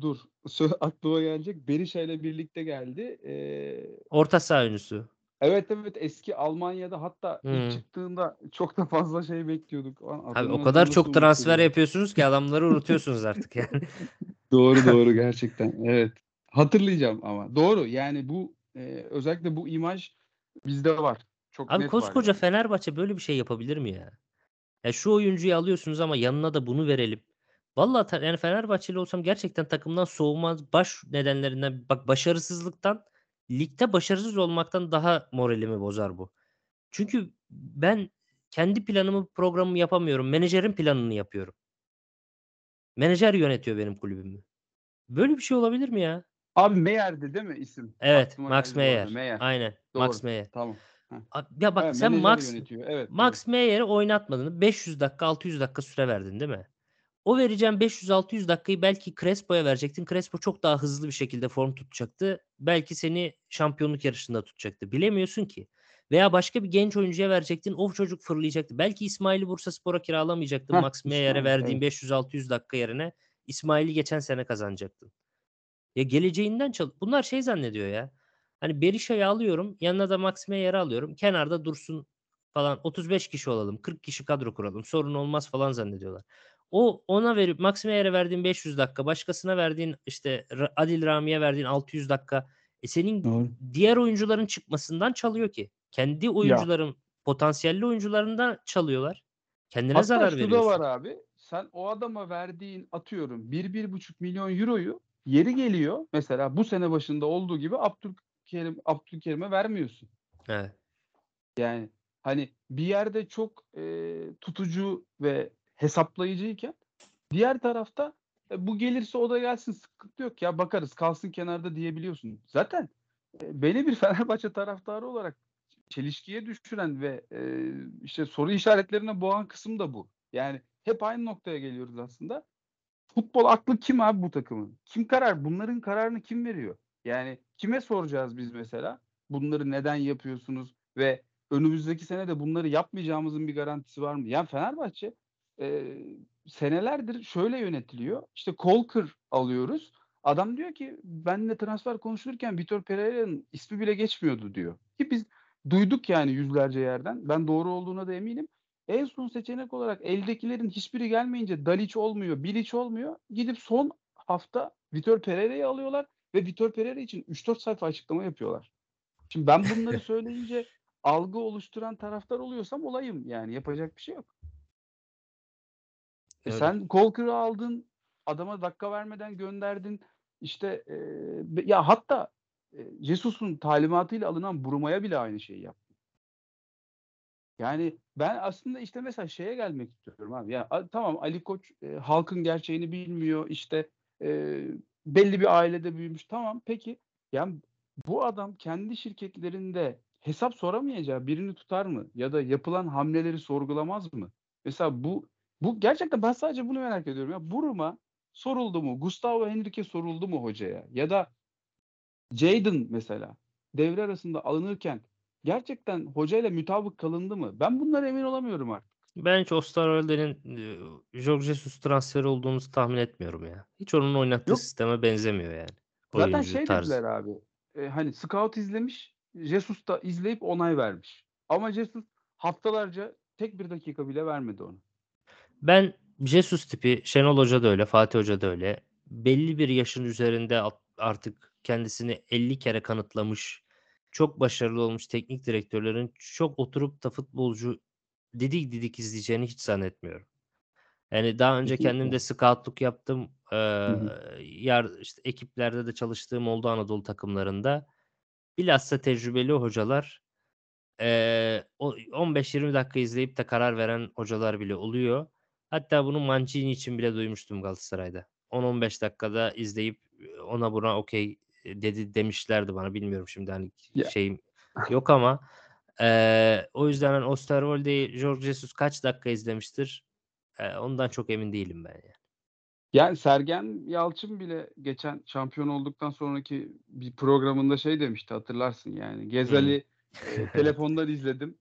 dur sö aklıma gelecek. Berisha ile birlikte geldi. Eee Orta saha oyuncusu. Evet, evet. Eski Almanya'da hatta ilk Hıı. çıktığında çok da fazla şey bekliyorduk. Abi adamın o kadar çok transfer ya? yapıyorsunuz ki adamları unutuyorsunuz artık yani. Doğru, doğru gerçekten. Evet. Hatırlayacağım ama. Doğru. Yani bu, eee, özellikle bu imaj bizde var. Çok Abi net var koskoca yani. Fenerbahçe böyle bir şey yapabilir mi ya? Ya şu oyuncuyu alıyorsunuz ama yanına da bunu verelim. Vallahi yani Fenerbahçeli olsam gerçekten takımdan soğuma baş nedenlerinden bak başarısızlıktan, ligde başarısız olmaktan daha moralimi bozar bu. Çünkü ben kendi planımı, programımı yapamıyorum. Menajerin planını yapıyorum. Menajer yönetiyor benim kulübümü. Böyle bir şey olabilir mi ya? Abi Meyer'di değil mi isim? Evet, Aklıma Max. Meyer. Meyer. Aynen, Doğru. Max Meyer. Tamam. Heh. Ya bak Evet, sen Max yönetiyor. Evet. Max Meyer'i oynatmadın. 500 dakika, 600 dakika süre verdin, değil mi? O vereceğin 500-600 dakikayı belki Crespo'ya verecektin. Crespo çok daha hızlı bir şekilde form tutacaktı. Belki seni şampiyonluk yarışında tutacaktı. Bilemiyorsun ki. Veya başka bir genç oyuncuya verecektin. O çocuk fırlayacaktı. Belki İsmail'i Bursaspor'a kiralamayacaktın. Heh, Max Meyer'e verdiğin Evet. 500-600 dakika yerine İsmail'i geçen sene kazanacaktın. Ya geleceğinden çal Bunlar şey zannediyor ya. Hani Berisha'yı alıyorum, yanına da Max Meyer'i alıyorum. Kenarda dursun falan. 35 kişi olalım, 40 kişi kadro kuralım. Sorun olmaz falan zannediyorlar. O ona verip Max Meyer'e verdiğin 500 dakika, başkasına verdiğin işte Adil Rami'ye verdiğin 600 dakika, e, senin Doğru. diğer oyuncuların çıkmasından çalıyor ki. Kendi Ya oyuncuların, potansiyelli oyuncularından çalıyorlar. Kendine Hatta zarar veriyorsun. var abi. Sen o adama verdiğin atıyorum 1-1,5 milyon euroyu yeri geliyor mesela bu sene başında olduğu gibi Abdülkerim Abdülkerim'e vermiyorsun. Evet. Yani hani bir yerde çok, eee, tutucu ve hesaplayıcıyken diğer tarafta e, bu gelirse o da gelsin sıkıntı yok ya bakarız kalsın kenarda diyebiliyorsun. Zaten, eee, beni bir Fenerbahçe taraftarı olarak çelişkiye düşüren ve, eee, işte soru işaretlerine boğan kısım da bu. Yani hep aynı noktaya geliyoruz aslında. Futbol aklı kim abi bu takımın? Kim karar bunların kararını kim veriyor? Yani kime soracağız biz mesela? Bunları neden yapıyorsunuz ve önümüzdeki sene de bunları yapmayacağımızın bir garantisi var mı? Yani Fenerbahçe, eee, senelerdir şöyle yönetiliyor. İşte Kolkır alıyoruz. Adam diyor ki benimle transfer konuşulurken Vitor Pereira'nın ismi bile geçmiyordu diyor. Ki biz duyduk yani yüzlerce yerden. Ben doğru olduğuna da eminim. En son seçenek olarak eldekilerin hiçbiri gelmeyince Dalic olmuyor, Bilic olmuyor. Gidip son hafta Vitor Pereira'yı alıyorlar ve Vitor Pereira için 3-4 sayfa açıklama yapıyorlar. Şimdi ben bunları söyleyince algı oluşturan taraftar oluyorsam olayım yani yapacak bir şey yok. E, Öyle. sen Kolkır'ı aldın, adama dakika vermeden gönderdin. İşte, be ya hatta, eee, Jesus'un talimatıyla alınan Bruma'ya bile aynı şeyi yaptın. Yani ben aslında işte mesela şeye gelmek istiyorum abi. Ya a tamam Ali Koç, eee, halkın gerçeğini bilmiyor. İşte, eee, belli bir ailede büyümüş. Tamam peki. Yani bu adam kendi şirketlerinde hesap soramayacağı birini tutar mı? Ya da yapılan hamleleri sorgulamaz mı? Mesela bu bu gerçekten ben sadece bunu merak ediyorum ya. Buruma soruldu mu? Gustavo Henrique soruldu mu hocaya? Ya da Jadon mesela devre arasında alınırken gerçekten hocayla mutabık kalındı mı? Ben bundan emin olamıyorum artık. Ben hiç Osterwolde'nin, eee, Jorge Jesus transferi olduğunu tahmin etmiyorum ya. Hiç onun oynattığı Yok. sisteme benzemiyor yani. Zaten Oyuncu şey tarzı. dediler abi, eee, hani scout izlemiş, Jesus da izleyip onay vermiş. Ama Jesus haftalarca tek bir dakika bile vermedi ona. Ben Jesus tipi, Şenol Hoca da öyle, Fatih Hoca da öyle. Belli bir yaşın üzerinde artık kendisini 50 kere kanıtlamış, çok başarılı olmuş teknik direktörlerin çok oturup da futbolcu didik didik izleyeceğini hiç zannetmiyorum. Yani daha önce kendim de scoutluk yaptım. Hı Eee, hı. yar işte ekiplerde de çalıştığım oldu Anadolu takımlarında. Bilhassa tecrübeli hocalar, o 15-20 dakika izleyip de karar veren hocalar bile oluyor. Hatta bunu Mancini için bile duymuştum Galatasaray'da. 10-15 dakikada izleyip ona buna okey dedi demişlerdi bana. Bilmiyorum şimdi hani Ya. şeyim yok ama eee, o yüzden hani Osterwolde'yi Jorge Jesus kaç dakika izlemiştir? Eee, ondan çok emin değilim ben yani. Yani Sergen Yalçın bile geçen şampiyon olduktan sonraki bir programında şey demişti hatırlarsın yani. Gezal'i Evet. telefondan izledim.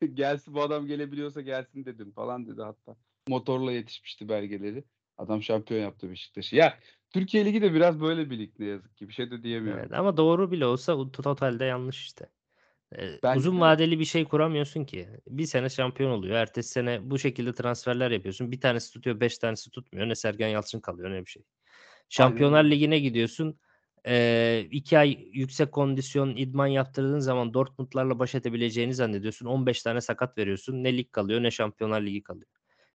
Gelsin bu adam gelebiliyorsa gelsin dedim falan dedi hatta. Motorla yetişmişti belgeleri. Adam şampiyon yaptı Beşiktaş'ı. Ya Türkiye Ligi de biraz böyle bir lig ne yazık ki. Bir şey de diyemiyorum. Evet ama doğru bile olsa totalde yanlış işte. Bence uzun de. vadeli bir şey kuramıyorsun ki. Bir sene şampiyon oluyor. Ertesi sene bu şekilde transferler yapıyorsun. Bir tanesi tutuyor, 5 tanesi tutmuyor. Ne Sergen Yalçın kalıyor ne bir şey. Aynen Şampiyonlar öyle. Ligi'ne gidiyorsun. Eee 2 ay yüksek kondisyon idman yaptırdığın zaman Dortmund'larla baş edebileceğini zannediyorsun. 15 tane sakat veriyorsun. Ne lig kalıyor ne Şampiyonlar Ligi kalıyor.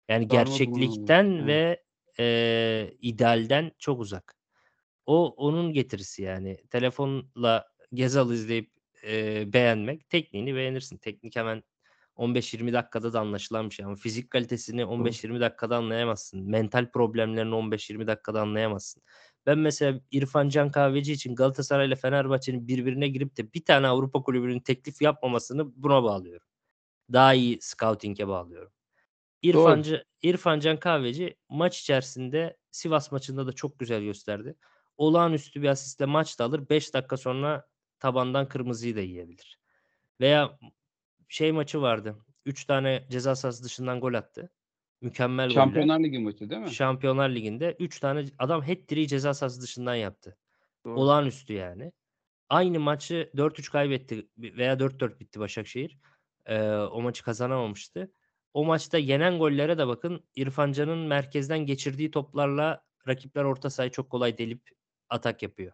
Yani Darma gerçeklikten ve eee, idealden çok uzak. O onun getirisi yani. Telefonla Gezal izleyip eee, beğenmek, tekniğini beğenirsin. Teknik hemen 15-20 dakikada da anlaşılan bir şey ama fizik kalitesini Doğru. 15-20 dakikada anlayamazsın. Mental problemlerini 15-20 dakikada anlayamazsın. Ben mesela İrfan Can Kahveci için Galatasaray ile Fenerbahçe'nin birbirine girip de bir tane Avrupa kulübünün teklif yapmamasını buna bağlıyorum. Daha iyi scouting'e bağlıyorum. İrfan, Doğru. İrfan Can Kahveci maç içerisinde Sivas maçında da çok güzel gösterdi. Olağanüstü bir asistle maç da alır. 5 dakika sonra tabandan kırmızıyı da yiyebilir. Veya şey maçı vardı. 3 tane ceza sahası dışından gol attı. Mükemmel. Şampiyonlar Ligi maçı değil mi? Şampiyonlar Ligi'nde 3 tane adam hat-trick'i ceza sahası dışından yaptı. Doğru. Olağanüstü yani. Aynı maçı 4-3 kaybetti veya 4-4 bitti Başakşehir. Eee, o maçı kazanamamıştı. O maçta yenen gollere de bakın İrfan Can'ın merkezden geçirdiği toplarla rakipler orta sahayı çok kolay delip atak yapıyor.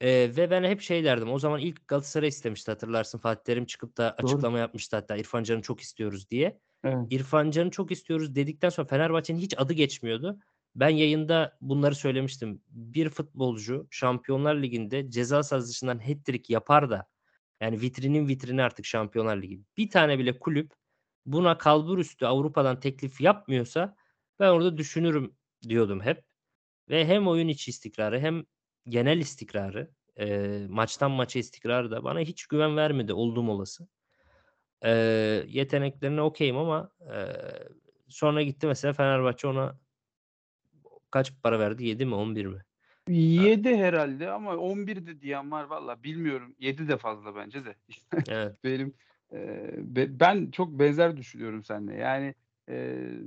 Eee, ve ben hep şey derdim. O zaman ilk Galatasaray istemişti hatırlarsın. Fatih Terim çıkıp da Doğru. açıklama yapmıştı hatta İrfan Can'ı çok istiyoruz diye. Evet. İrfan Can'ı çok istiyoruz dedikten sonra Fenerbahçe'nin hiç adı geçmiyordu. Ben yayında bunları söylemiştim. Bir futbolcu Şampiyonlar Ligi'nde ceza sahası dışından hat-trick yapar da yani vitrinin vitrini artık Şampiyonlar Ligi. Bir tane bile kulüp buna kalbur üstü Avrupa'dan teklif yapmıyorsa ben orada düşünürüm diyordum hep. Ve hem oyun içi istikrarı hem genel istikrarı, eee, maçtan maça istikrarı da bana hiç güven vermedi oldum olası. Eee, yeteneklerine okeyim ama eee, sonra gitti mesela Fenerbahçe ona kaç para verdi? 7 mi 11 mi? Ha. 7 herhalde ama 11 de diyen var valla bilmiyorum. 7 de fazla bence de. Evet. Benim be- ben çok benzer düşünüyorum seninle. Yani eee,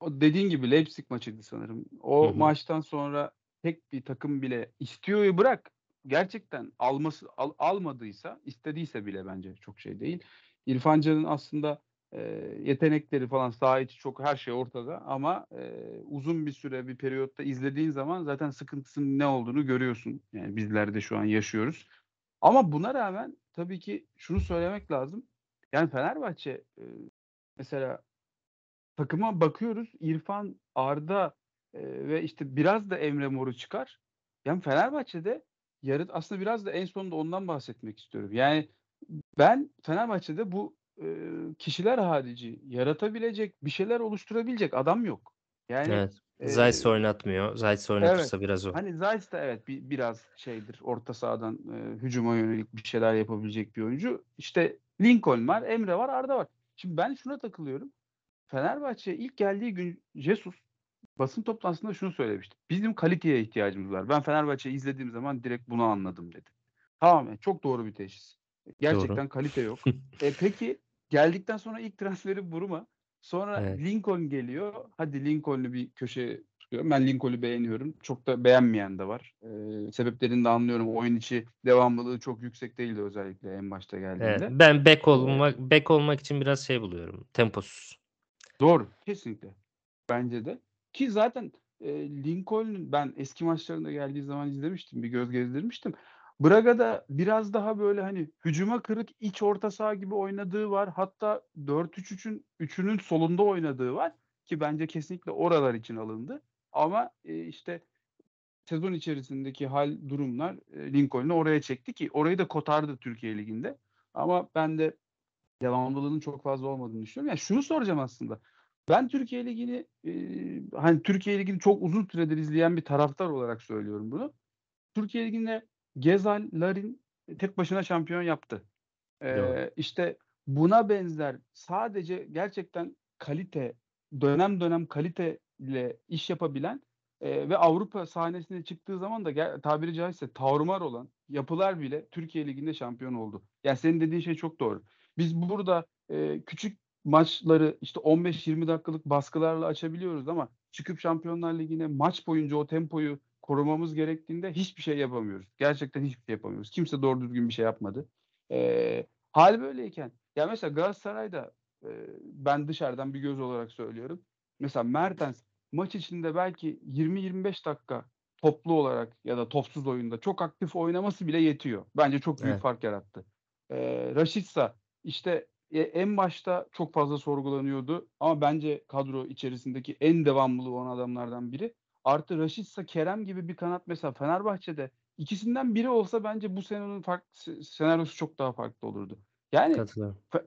o dediğin gibi Leipzig maçıydı sanırım. Hı O hı. maçtan sonra tek bir takım bile istiyor'yu bırak. Gerçekten alması al- almadıysa, istediyse bile bence çok şey değil. İrfan Can'ın aslında eee, yetenekleri falan saha içi çok her şey ortada ama eee, uzun bir süre bir periyotta izlediğin zaman zaten sıkıntısının ne olduğunu görüyorsun. Yani bizler de şu an yaşıyoruz. Ama buna rağmen tabii ki şunu söylemek lazım. Yani Fenerbahçe mesela takıma bakıyoruz. İrfan, Arda ve işte biraz da Emre Mor'u çıkar. Yani Fenerbahçe'de yarı aslında biraz da en sonunda ondan bahsetmek istiyorum. Yani ben Fenerbahçe'de bu kişiler harici yaratabilecek, bir şeyler oluşturabilecek adam yok. Yani Evet. Zayt eee oynatmıyor. Zayt Evet. oynatırsa biraz o. Hani Zayt da evet bir, biraz şeydir. Orta sahadan eee, hücuma yönelik bir şeyler yapabilecek bir oyuncu. İşte Lincoln var, Emre var, Arda var. Şimdi ben şuna takılıyorum. Fenerbahçe ilk geldiği gün Jesus basın toplantısında şunu söylemişti. Bizim kaliteye ihtiyacımız var. Ben Fenerbahçe'yi izlediğim zaman direkt bunu anladım dedi. Tamamen çok doğru bir teşhis. Doğru. Gerçekten kalite yok. E peki geldikten sonra ilk transferi Buruma. Sonra Evet. Lincoln geliyor. Hadi Lincoln'u bir köşeye tutuyorum. Ben Lincoln'u beğeniyorum. Çok da beğenmeyen de var. Ee, sebeplerini de anlıyorum. Oyun içi devamlılığı çok yüksek değildi özellikle en başta Evet. geldiğinde. Ben bek Ee, olmak bek olmak için biraz şey buluyorum. Temposuz. doğru. Kesinlikle. Bence de. Ki zaten e, Lincoln'un ben eski maçlarında geldiği zaman izlemiştim. Bir göz gezdirmiştim. Braga'da biraz daha böyle hani hücuma kırık iç orta saha gibi oynadığı var. Hatta 4-3-3'ün üçünün solunda oynadığı var. Ki bence kesinlikle oralar için alındı. Ama e, işte sezon içerisindeki hal durumlar e, Lincoln'u oraya çekti ki orayı da kotardı Türkiye Ligi'nde. Ama ben de devamlılığının çok fazla olmadığını düşünüyorum. Yani şunu soracağım aslında. Ben Türkiye Ligi'ni, eee, hani, Türkiye Ligi'ni çok uzun süredir izleyen bir taraftar olarak söylüyorum bunu. Türkiye Ligi'nde Gezal, Larin tek başına şampiyon yaptı. Eee, işte, buna benzer sadece gerçekten kalite, dönem dönem kaliteyle iş yapabilen, eee, ve Avrupa sahnesine çıktığı zaman da tabiri caizse tarumar olan yapılar bile Türkiye Ligi'nde şampiyon oldu. Ya, senin dediğin şey çok doğru. Biz burada, eee, küçük maçları, işte, 15-20 dakikalık baskılarla açabiliyoruz ama çıkıp Şampiyonlar Ligi'ne maç boyunca o tempoyu korumamız gerektiğinde hiçbir şey yapamıyoruz. Gerçekten hiçbir şey yapamıyoruz. Kimse doğru düzgün bir şey yapmadı. Eee, hâl böyleyken ya, mesela Galatasaray'da, eee, ben dışarıdan bir göz olarak söylüyorum. Mesela Mertens maç içinde belki 20-25 dakika toplu olarak ya da topsuz oyunda çok aktif oynaması bile yetiyor. Bence çok büyük Evet. fark yarattı. Eee, Rashica, işte, eee, en başta çok fazla sorgulanıyordu ama bence kadro içerisindeki en devamlı olan adamlardan biri. Artı Rashica, Kerem gibi bir kanat mesela Fenerbahçe'de ikisinden biri olsa bence bu senenin fark se senaryosu çok daha farklı olurdu. Yani. Fe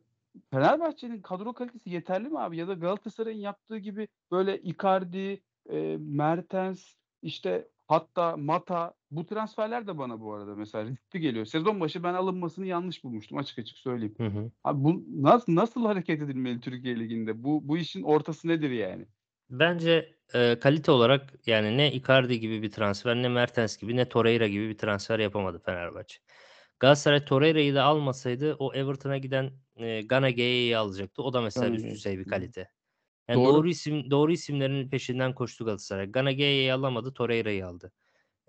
Fenerbahçe'nin kadro kalitesi yeterli mi abi? Ya da Galatasaray'ın yaptığı gibi böyle Icardi, eee, Mertens, işte, hatta Mata bu transferler de bana bu arada mesela riskli geliyor. Sezon başı ben alınmasını yanlış bulmuştum açık açık söyleyeyim. Hı hı. Abi bu nas nasıl hareket edilmeli Türkiye Ligi'nde? Bu bu işin ortası nedir yani? Bence, eee, kalite olarak, yani, ne Icardi gibi bir transfer, ne Mertens gibi, ne Torreira gibi bir transfer yapamadı Fenerbahçe. Galatasaray Torreira'yı da almasaydı o Everton'a giden, eee, Gana Gueye'yi alacaktı. O da mesela üst düzey bir kalite. Yani, Doğru. doğru isim doğru isimlerin peşinden koştu Galatasaray. Gana Gueye'yi alamadı, Torreira'yı aldı.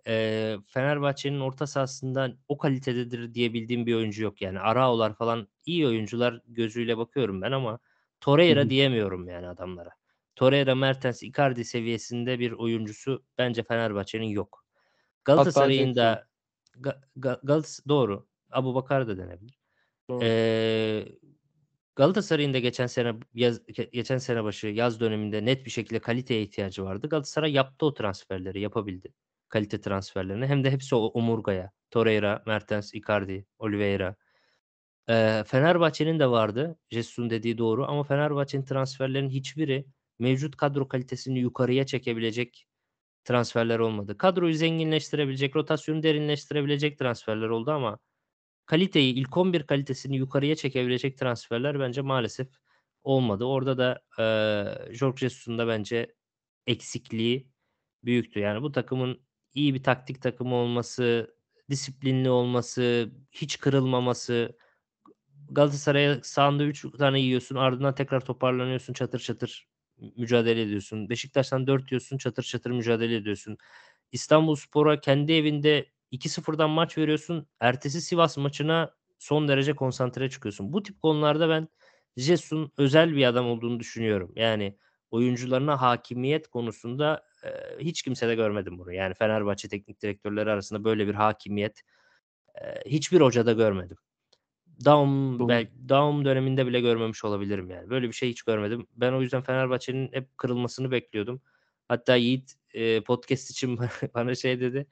Eee, Fenerbahçe'nin orta sahasında o kalitededir diyebildiğim bir oyuncu yok. Yani, Arao'lar falan iyi oyuncular gözüyle bakıyorum ben ama Torreira hı. diyemiyorum yani adamlara. Torreira, Mertens, Icardi seviyesinde bir oyuncusu bence Fenerbahçe'nin yok. Galatasaray'ın da Ga Ga Galas doğru. Abubakar da denebilir. Doğru. Eee, Galatasaray'ın da geçen sene yaz ge geçen sene başı yaz döneminde net bir şekilde kaliteye ihtiyacı vardı. Galatasaray yaptı o transferleri, yapabildi. Kalite transferlerini. Hem de hepsi o omurgaya. Torreira, Mertens, Icardi, Oliveira. Eee, Fenerbahçe'nin de vardı. Jesus'un dediği doğru ama Fenerbahçe'nin transferlerinin hiçbiri mevcut kadro kalitesini yukarıya çekebilecek transferler olmadı. Kadroyu zenginleştirebilecek, rotasyonu derinleştirebilecek transferler oldu ama kaliteyi, ilk 11 kalitesini yukarıya çekebilecek transferler bence maalesef olmadı. Orada da, eee, Jorge Jesus'un da bence eksikliği büyüktü. Yani bu takımın iyi bir taktik takımı olması, disiplinli olması, hiç kırılmaması, Galatasaray'a sahanda 3 tane yiyorsun, ardından tekrar toparlanıyorsun, çatır çatır mücadele ediyorsun. Beşiktaş'tan 4 yiyorsun, çatır çatır mücadele ediyorsun. İstanbulspor'a kendi evinde 2-0'dan maç veriyorsun. Ertesi Sivas maçına son derece konsantre çıkıyorsun. Bu tip konularda ben Jesus'un özel bir adam olduğunu düşünüyorum. Yani oyuncularına hakimiyet konusunda, eee, hiç kimsede görmedim bunu. Yani Fenerbahçe teknik direktörleri arasında böyle bir hakimiyet, eee, hiçbir hocada görmedim. Daum Doğru. bel Daum döneminde bile görmemiş olabilirim yani. Böyle bir şey hiç görmedim. Ben o yüzden Fenerbahçe'nin hep kırılmasını bekliyordum. Hatta Yiğit, eee, podcast için bana şey dedi,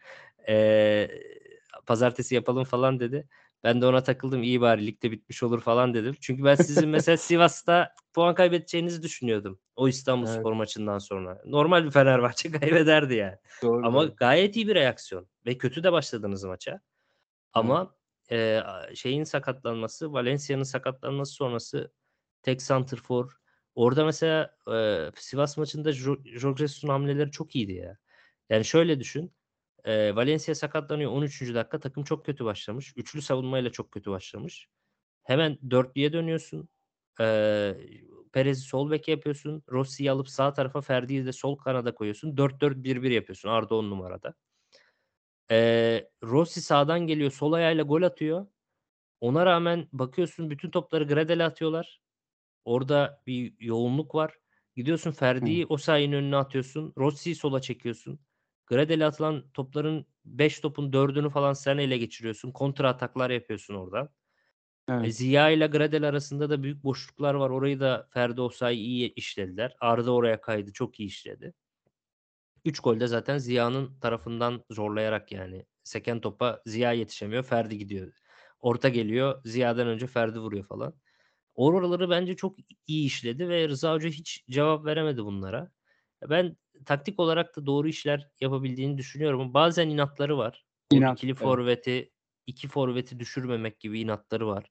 eee, "Pazartesi yapalım." falan dedi. Ben de ona takıldım. "İyi bari lig de bitmiş olur." falan dedim. Çünkü ben sizin mesela Sivas'ta puan kaybedeceğinizi düşünüyordum o Evet. İstanbulspor maçından sonra. Normal bir Fenerbahçe kaybederdi yani. Doğru, Ama doğru. gayet iyi bir reaksiyon ve kötü de başladınız maça. Ama, eee, aaa, şeyin sakatlanması, Valencia'nın sakatlanması sonrası tek santrfor. Orada mesela, eee, Sivas maçında Jo Jorge hamleleri çok iyiydi ya. Yani şöyle düşün, eee, Valencia sakatlanıyor 13. dakika, takım çok kötü başlamış. Üçlü savunmayla çok kötü başlamış. Hemen dörtlüye dönüyorsun. Eee, Perez'i sol beke yapıyorsun. Rossi'yi alıp sağ tarafa, Ferdi'yi de sol kanada koyuyorsun. 4-4-1-1 yapıyorsun. Arda 10 numarada. Eee, Rossi sağdan geliyor, sol ayağıyla gol atıyor. Ona rağmen bakıyorsun bütün topları Gradel atıyorlar. Orada bir yoğunluk var. Gidiyorsun. Ferdi'yi Osayi'nin önüne atıyorsun. Rossi'yi sola çekiyorsun. Gradel'e atılan topların 5 topun 4'ünü falan sen ele geçiriyorsun. Kontra ataklar yapıyorsun oradan. E, Evet. Ziya ile Gradel arasında da büyük boşluklar var. Orayı da Ferdi, Osayi iyi işlediler. Arda oraya kaydı, çok iyi işledi. 3 gol de zaten Ziya'nın tarafından zorlayarak yani. Seken topa Ziya yetişemiyor, Ferdi gidiyor. Orta geliyor, Ziya'dan önce Ferdi vuruyor falan. Oraları bence çok iyi işledi ve Rıza Hoca hiç cevap veremedi bunlara. Ben taktik olarak da doğru işler yapabildiğini düşünüyorum. Bazen inatları var. İnat, ikili evet. forveti, iki forveti düşürmemek gibi inatları var.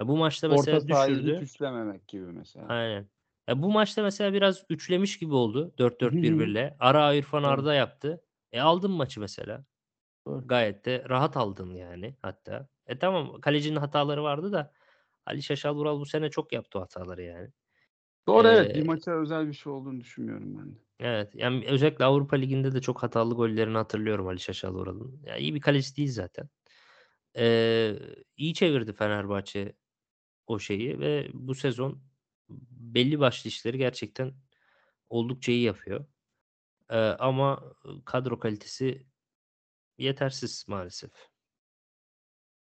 Ya bu maçta Orta mesela hiç düşürdü. üçlememek gibi mesela. Aynen. Ya bu maçta mesela biraz üçlemiş gibi oldu Hı hı. 4-4-1-1'le. Ara İrfan. Arda yaptı. E aldın maçı mesela. Doğru. Gayet de rahat aldın yani hatta. E tamam kalecinin hataları vardı da Ali Şaşal Vural bu sene çok yaptı hataları yani. Doğru evet. Bir Eee maça özel bir şey olduğunu düşünmüyorum ben de. Evet. Yani özellikle Avrupa Ligi'nde de çok hatalı gollerini hatırlıyorum Ali Şaşal Vural'ın. Ya iyi bir kaleci değil zaten. Eee, iyi çevirdi Fenerbahçe o şeyi ve bu sezon belli başlı işleri gerçekten oldukça iyi yapıyor. Eee, ama kadro kalitesi yetersiz maalesef.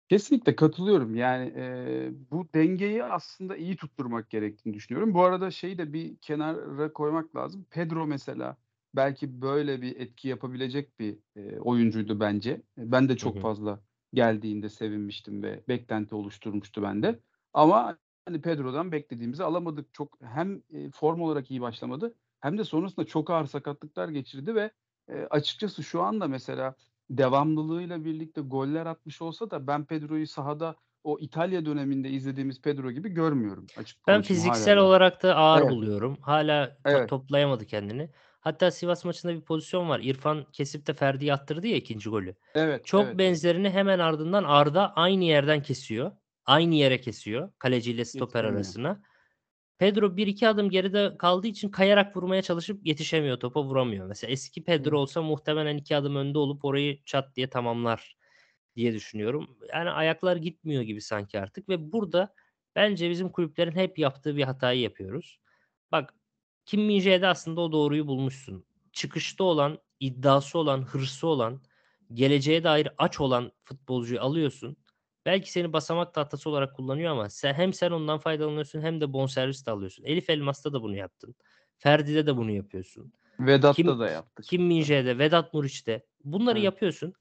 Kesinlikle katılıyorum. Yani, eee, bu dengeyi aslında iyi tutturmak gerektiğini düşünüyorum. Bu arada şeyi de bir kenara koymak lazım. Pedro mesela belki böyle bir etki yapabilecek bir, eee, oyuncuydu bence. Ben de Hı çok hı. fazla geldiğinde sevinmiştim ve beklenti oluşturmuştu bende. Ama hani Pedro'dan beklediğimizi alamadık. Çok hem, eee, form olarak iyi başlamadı hem de sonrasında çok ağır sakatlıklar geçirdi ve, eee, açıkçası şu anda mesela devamlılığıyla birlikte goller atmış olsa da ben Pedro'yu sahada o İtalya döneminde izlediğimiz Pedro gibi görmüyorum. Açık Ben fiziksel daha. olarak da ağır Evet. buluyorum. Hâlâ ta Evet. toplayamadı kendini. Hatta Sivas maçında bir pozisyon var. İrfan kesip de Ferdi'ye attırdı ya 2'nci golü. Evet, Çok evet. benzerini hemen ardından Arda aynı yerden kesiyor. Aynı yere kesiyor kaleciyle stoper Yetişemiyor. arasına. Pedro 1-2 adım geride kaldığı için kayarak vurmaya çalışıp yetişemiyor topa, vuramıyor. Mesela eski Pedro olsa muhtemelen 2 adım önde olup orayı çat diye tamamlar diye düşünüyorum. Yani ayaklar gitmiyor gibi sanki artık ve burada bence bizim kulüplerin hep yaptığı bir hatayı yapıyoruz. Bak Kim Min-jae'de aslında o doğruyu bulmuşsun. Çıkışta olan, iddiası olan, hırsı olan, geleceğe dair aç olan futbolcuyu alıyorsun. Belki seni basamak tahtası olarak kullanıyor ama sen hem sen ondan faydalanıyorsun hem de bonservis de alıyorsun. Elif Elmas'ta da bunu yaptın. Ferdi'de de bunu yapıyorsun. Vedat'ta Kim da yaptık. Kim Min-jae'de, Vedat Muriç'te bunları Evet. yapıyorsun.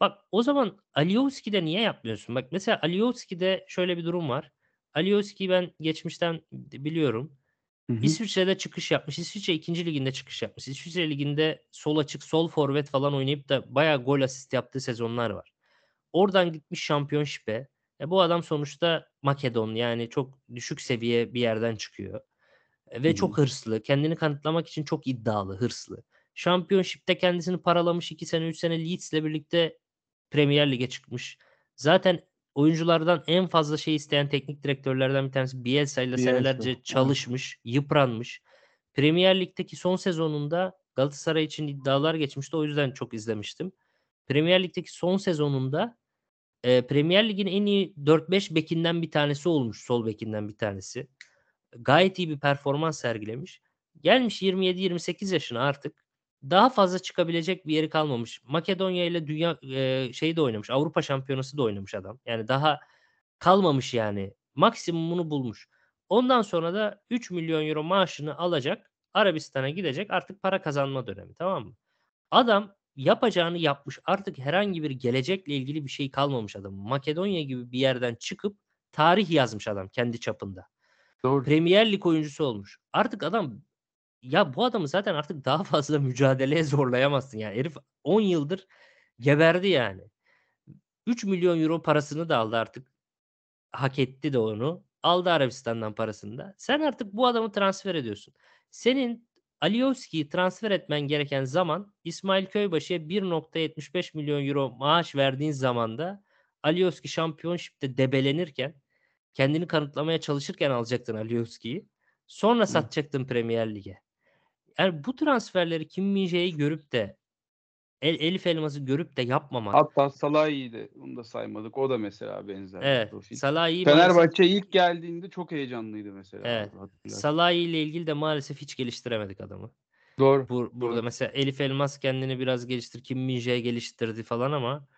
Bak o zaman Alioski'de niye yapmıyorsun? Bak mesela Alioski'de şöyle bir durum var. Alioski'yi ben geçmişten biliyorum. Hı hı. İsviçre'de çıkış yapmış. İsviçre 2. liginde çıkış yapmış. İsviçre liginde sol açık, sol forvet falan oynayıp da bayağı gol asist yaptığı sezonlar var. Oradan gitmiş Championship'e. E, bu adam sonuçta Makedon yani çok düşük seviye bir yerden çıkıyor. E, ve hı. çok hırslı. Kendini kanıtlamak için çok iddialı, hırslı. Championship'te kendisini paralamış 2 sene 3 sene Leeds'le birlikte Premier Lig'e çıkmış. Zaten oyunculardan en fazla şey isteyen teknik direktörlerden bir tanesi Bielsa, senelerce evet. çalışmış, yıpranmış. Premier Lig'deki son sezonunda Galatasaray için iddialar geçmişti. O yüzden çok izlemiştim. Premier Lig'deki son sezonunda, eee, Premier Lig'in en iyi 4-5 bekinden bir tanesi olmuş, sol bekinden bir tanesi. Gayet iyi bir performans sergilemiş. Gelmiş 27-28 yaşına artık. Daha fazla çıkabilecek bir yeri kalmamış. Makedonya ile dünya eee, şeyi de oynamış. Avrupa Şampiyonası da oynamış adam. Yani daha kalmamış yani. Maksimumunu bulmuş. Ondan sonra da €3.000.000 maaşını alacak. Arabistan'a gidecek. Artık para kazanma dönemi, tamam mı? Adam yapacağını yapmış. Artık herhangi bir gelecekle ilgili bir şey kalmamış adamın. Makedonya gibi bir yerden çıkıp tarih yazmış adam kendi çapında. Doğru. Premier Lig oyuncusu olmuş. Artık adam ya bu adamı zaten artık daha fazla mücadeleye zorlayamazsın. Yani herif 10 yıldır geberdi yani. €3.000.000 parasını da aldı artık. Hak etti de onu. Aldı Arabistan'dan parasını da. Sen artık bu adamı transfer ediyorsun. Senin Alioski'yi transfer etmen gereken zaman İsmail Köybaşı'ya €1.75.000.000 maaş verdiğin zamanda Alioski Championship'te debelenirken, kendini kanıtlamaya çalışırken alacaktın Alioski'yi. Sonra satacaktın Premier Lig'e. Yani bu transferleri Kim Min-jae'yi görüp de El Elif Elmas'ı görüp de yapmamak Hatta Salahi'yi de onu da saymadık. O da mesela benzer Evet. profil. Maalesef Fenerbahçe ilk geldiğinde çok heyecanlıydı mesela Evet. Salahi ile ilgili de maalesef hiç geliştiremedik adamı. Doğru, Bur burada doğru. mesela Elif Elmas kendini biraz geliştir Kim Min-jae geliştirdi falan ama,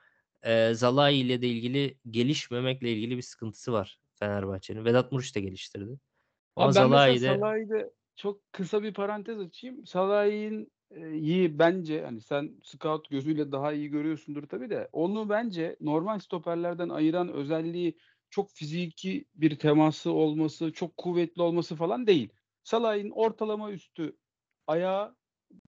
eee, Salahi ile de ilgili gelişmemekle ilgili bir sıkıntısı var Fenerbahçe'nin. Vedat Muriç de geliştirdi. Ama Abi ben mesela Salahi'de Salahi'de çok kısa bir parantez açayım. Salahi'nin eee, iyi bence hani sen scout gözüyle daha iyi görüyorsundur tabii de onu bence normal stoperlerden ayıran özelliği çok fiziki bir teması olması, çok kuvvetli olması falan değil. Salah'ın ortalama üstü ayağa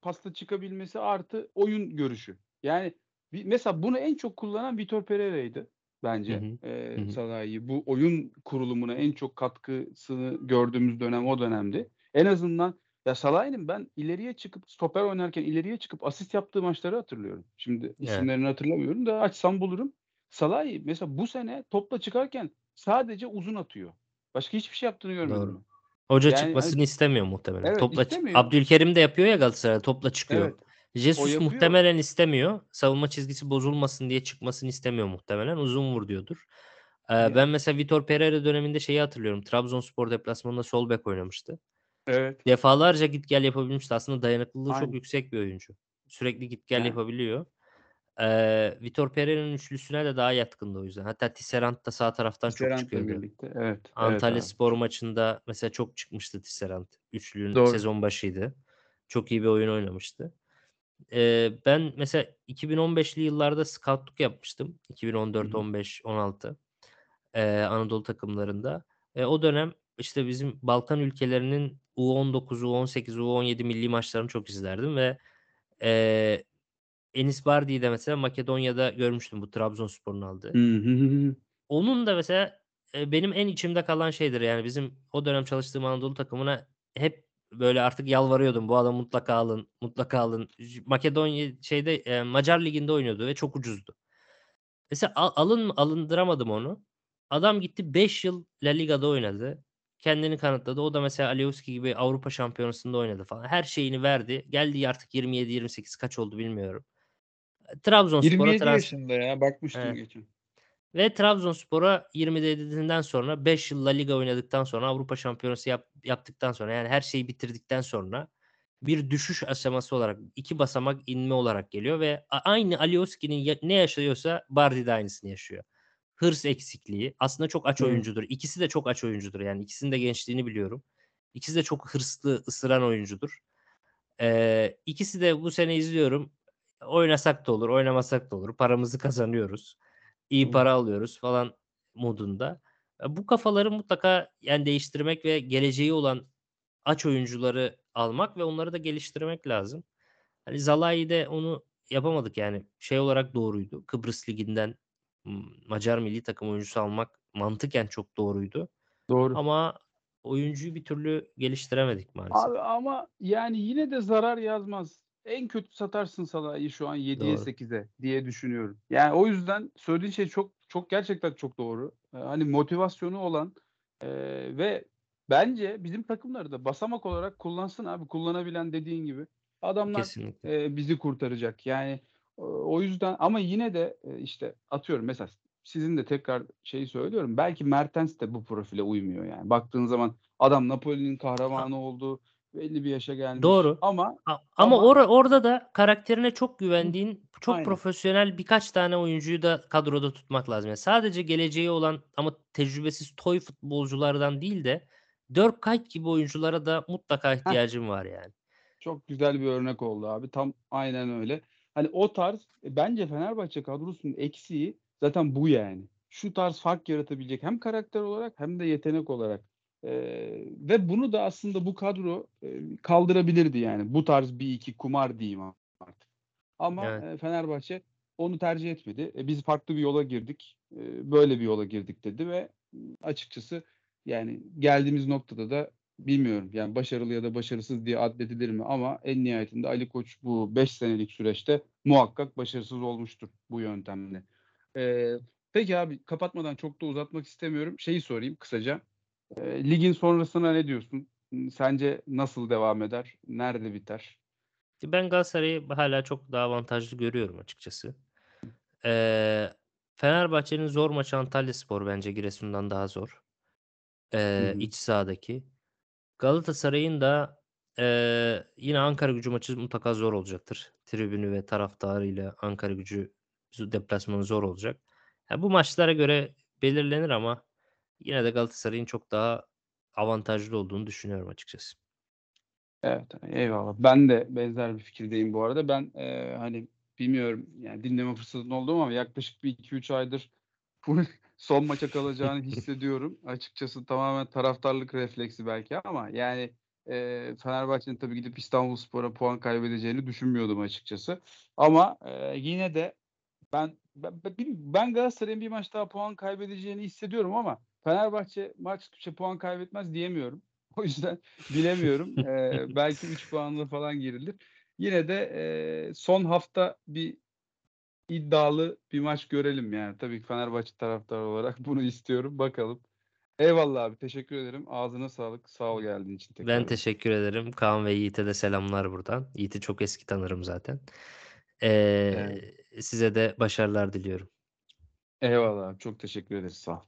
pasta çıkabilmesi artı oyun görüşü. Yani mesela bunu en çok kullanan Vitor Pereira'ydı bence. Hı hı. E, Hı hı. Salah'ı bu oyun kurulumuna en çok katkısını gördüğümüz dönem o dönemdi. En azından ya Salah'ın ben ileriye çıkıp stoper oynarken ileriye çıkıp asist yaptığı maçları hatırlıyorum. Şimdi Evet. isimlerini hatırlamıyorum da açsam bulurum. Salah'ı mesela bu sene topla çıkarken sadece uzun atıyor. Başka hiçbir şey yaptığını görmedim Doğru. Hoca Yani çıkmasını hani istemiyor muhtemelen. evet Topla istemiyor. Abdülkerim de yapıyor ya Galatasaray'da topla çıkıyor. Evet. Jesus muhtemelen istemiyor. Savunma çizgisi bozulmasın diye çıkmasını istemiyor muhtemelen. Uzun vur diyordur. Ee, Ya ben mesela Vitor Pereira döneminde şeyi hatırlıyorum. Trabzonspor deplasmanında sol bek oynamıştı. Evet. Defalarca git gel yapabilmişti. Aslında dayanıklılığı çok Aynen. yüksek bir oyuncu. Sürekli git gel Yani yapabiliyor. Ee, Vitor Pereira'nın üçlüsüne de daha yatkındı o yüzden. Hatta Tisserand da sağ taraftan çok Tisserand'la çıkıyordu. birlikte. Evet. Evet Antalya abi. Spor maçında mesela çok çıkmıştı Tisserand. Üçlünün Doğru. sezon başıydı. Çok iyi bir oyun oynamıştı. Ee, ben mesela 2015'li yıllarda scoutluk yapmıştım. Hı 2014, hı. 15, 16 ee, Anadolu takımlarında. E, o dönem işte bizim Balkan ülkelerinin U19, U18, U17 milli maçlarını çok izlerdim ve e, Enis Bardi'yi de mesela Makedonya'da görmüştüm bu Trabzonspor'un aldığı. Onun da mesela e, benim en içimde kalan şeydir yani bizim o dönem çalıştığım Anadolu takımına hep böyle artık yalvarıyordum bu adamı mutlaka alın, mutlaka alın. Makedonya şeyde e, Macar liginde oynuyordu ve çok ucuzdu. Mesela al- alın alındıramadım onu. Adam gitti 5 yıl La Liga'da oynadı. Kendini kanıtladı. O da mesela Alioski gibi Avrupa Şampiyonası'nda oynadı falan. Her şeyini verdi. Geldi artık 27-28 kaç oldu bilmiyorum. Trabzonspor'a 27 trans yaşında ya. Bakmıştım Evet. geçen. ve Trabzonspor'a 27'den sonra 5 yıl La Liga oynadıktan sonra Avrupa Şampiyonası yap- yaptıktan sonra yani her şeyi bitirdikten sonra bir düşüş aşaması olarak iki basamak inme olarak geliyor ve aynı Alioski'nin ne yaşıyorsa Bardi de aynısını yaşıyor. Hırs eksikliği. Aslında çok aç oyuncudur. İkisi de çok aç oyuncudur. Yani ikisinin de gençliğini biliyorum. İkisi de çok hırslı, ısıran oyuncudur. Ee, ikisi de bu sene izliyorum. Oynasak da olur, oynamasak da olur. Paramızı kazanıyoruz. İyi para alıyoruz falan modunda. E, Bu kafaları mutlaka yani değiştirmek ve geleceği olan aç oyuncuları almak ve onları da geliştirmek lazım. Hani Zalai'yi de onu yapamadık yani. Şey olarak doğruydu. Kıbrıs Ligi'nden Macar milli takım oyuncusu almak mantıken çok doğruydu. Doğru. Ama oyuncuyu bir türlü geliştiremedik maalesef. Abi ama yani yine de zarar yazmaz. En kötü satarsın Salah'ı şu an 7'ye Doğru. 8'e diye düşünüyorum. Yani o yüzden söylediğin şey çok çok gerçekten çok doğru. Ee, hani motivasyonu olan e, ve bence bizim takımları da basamak olarak kullansın abi. Kullanabilen dediğin gibi. Adamlar Kesinlikle. e, bizi kurtaracak. Yani o yüzden ama yine de işte atıyorum mesela sizin de tekrar şeyi söylüyorum. Belki Mertens de bu profile uymuyor yani. Baktığın zaman adam Napoli'nin kahramanı oldu. Belli bir yaşa gelmiş. doğru. Ama Ama ama or- orada da karakterine çok güvendiğin, çok aynen. profesyonel birkaç tane oyuncuyu da kadroda tutmak lazım. Yani sadece geleceği olan ama tecrübesiz toy futbolculardan değil de Dirk Kuyt gibi oyunculara da mutlaka Heh, ihtiyacım var yani. çok güzel bir örnek oldu abi. Tam aynen öyle. Hani o tarz e, bence Fenerbahçe kadrosunun eksiği zaten bu yani. Şu tarz fark yaratabilecek hem karakter olarak hem de yetenek olarak. Ee, ve bunu da aslında bu kadro e, kaldırabilirdi yani. Bu tarz bir iki kumar diyeyim artık. Ama Evet. e, Fenerbahçe onu tercih etmedi. E, biz farklı bir yola girdik. E, böyle bir yola girdik dedi ve açıkçası yani geldiğimiz noktada da bilmiyorum. Yani başarılı ya da başarısız diye addedilir mi ama en nihayetinde Ali Koç bu 5 senelik süreçte muhakkak başarısız olmuştur bu yöntemle. E, peki abi kapatmadan çok da uzatmak istemiyorum. Şeyi sorayım kısaca. E, ligin sonrasına ne diyorsun? Sence nasıl devam eder? Nerede biter? Ben Galatasaray'ı hala çok daha avantajlı görüyorum açıkçası. Ee, Fenerbahçe'nin zor maçı Antalyaspor bence Giresun'dan daha zor. Hı Ee, hı. iç sahadaki. Galatasaray'ın da eee, yine Ankara Gücü maçı mutlaka zor olacaktır. Tribünü ve taraftarıyla Ankara Gücü deplasmanı zor olacak. Ya bu maçlara göre belirlenir ama yine de Galatasaray'ın çok daha avantajlı olduğunu düşünüyorum açıkçası. Evet, eyvallah. Ben de benzer bir fikirdeyim bu arada. Ben e, hani bilmiyorum yani dinleme fırsatın oldu ama yaklaşık bir 2-3 aydır full son maça kalacağını hissediyorum. Açıkçası tamamen taraftarlık refleksi belki ama yani, eee, Fenerbahçe'nin tabii gidip İstanbulspor'a puan kaybedeceğini düşünmüyordum açıkçası. Ama, eee, yine de ben ben ben Galatasaray'ın bir maç daha puan kaybedeceğini hissediyorum ama Fenerbahçe maç tutuşa puan kaybetmez diyemiyorum. O yüzden bilemiyorum. Eee, belki 3 puanla falan girilir. Yine de, eee, son hafta bir iddialı bir maç görelim yani. Tabii ki Fenerbahçe taraftarı olarak bunu istiyorum. Bakalım. Eyvallah abi, teşekkür ederim. Ağzına sağlık. Sağ ol geldiğin için Ben tekrardan. teşekkür ederim. Kaan ve Yiğit'e de selamlar buradan. Yiğit'i çok eski tanırım zaten. Evet. Eee, size de başarılar diliyorum. Eyvallah çok teşekkür ederiz. Sağ ol.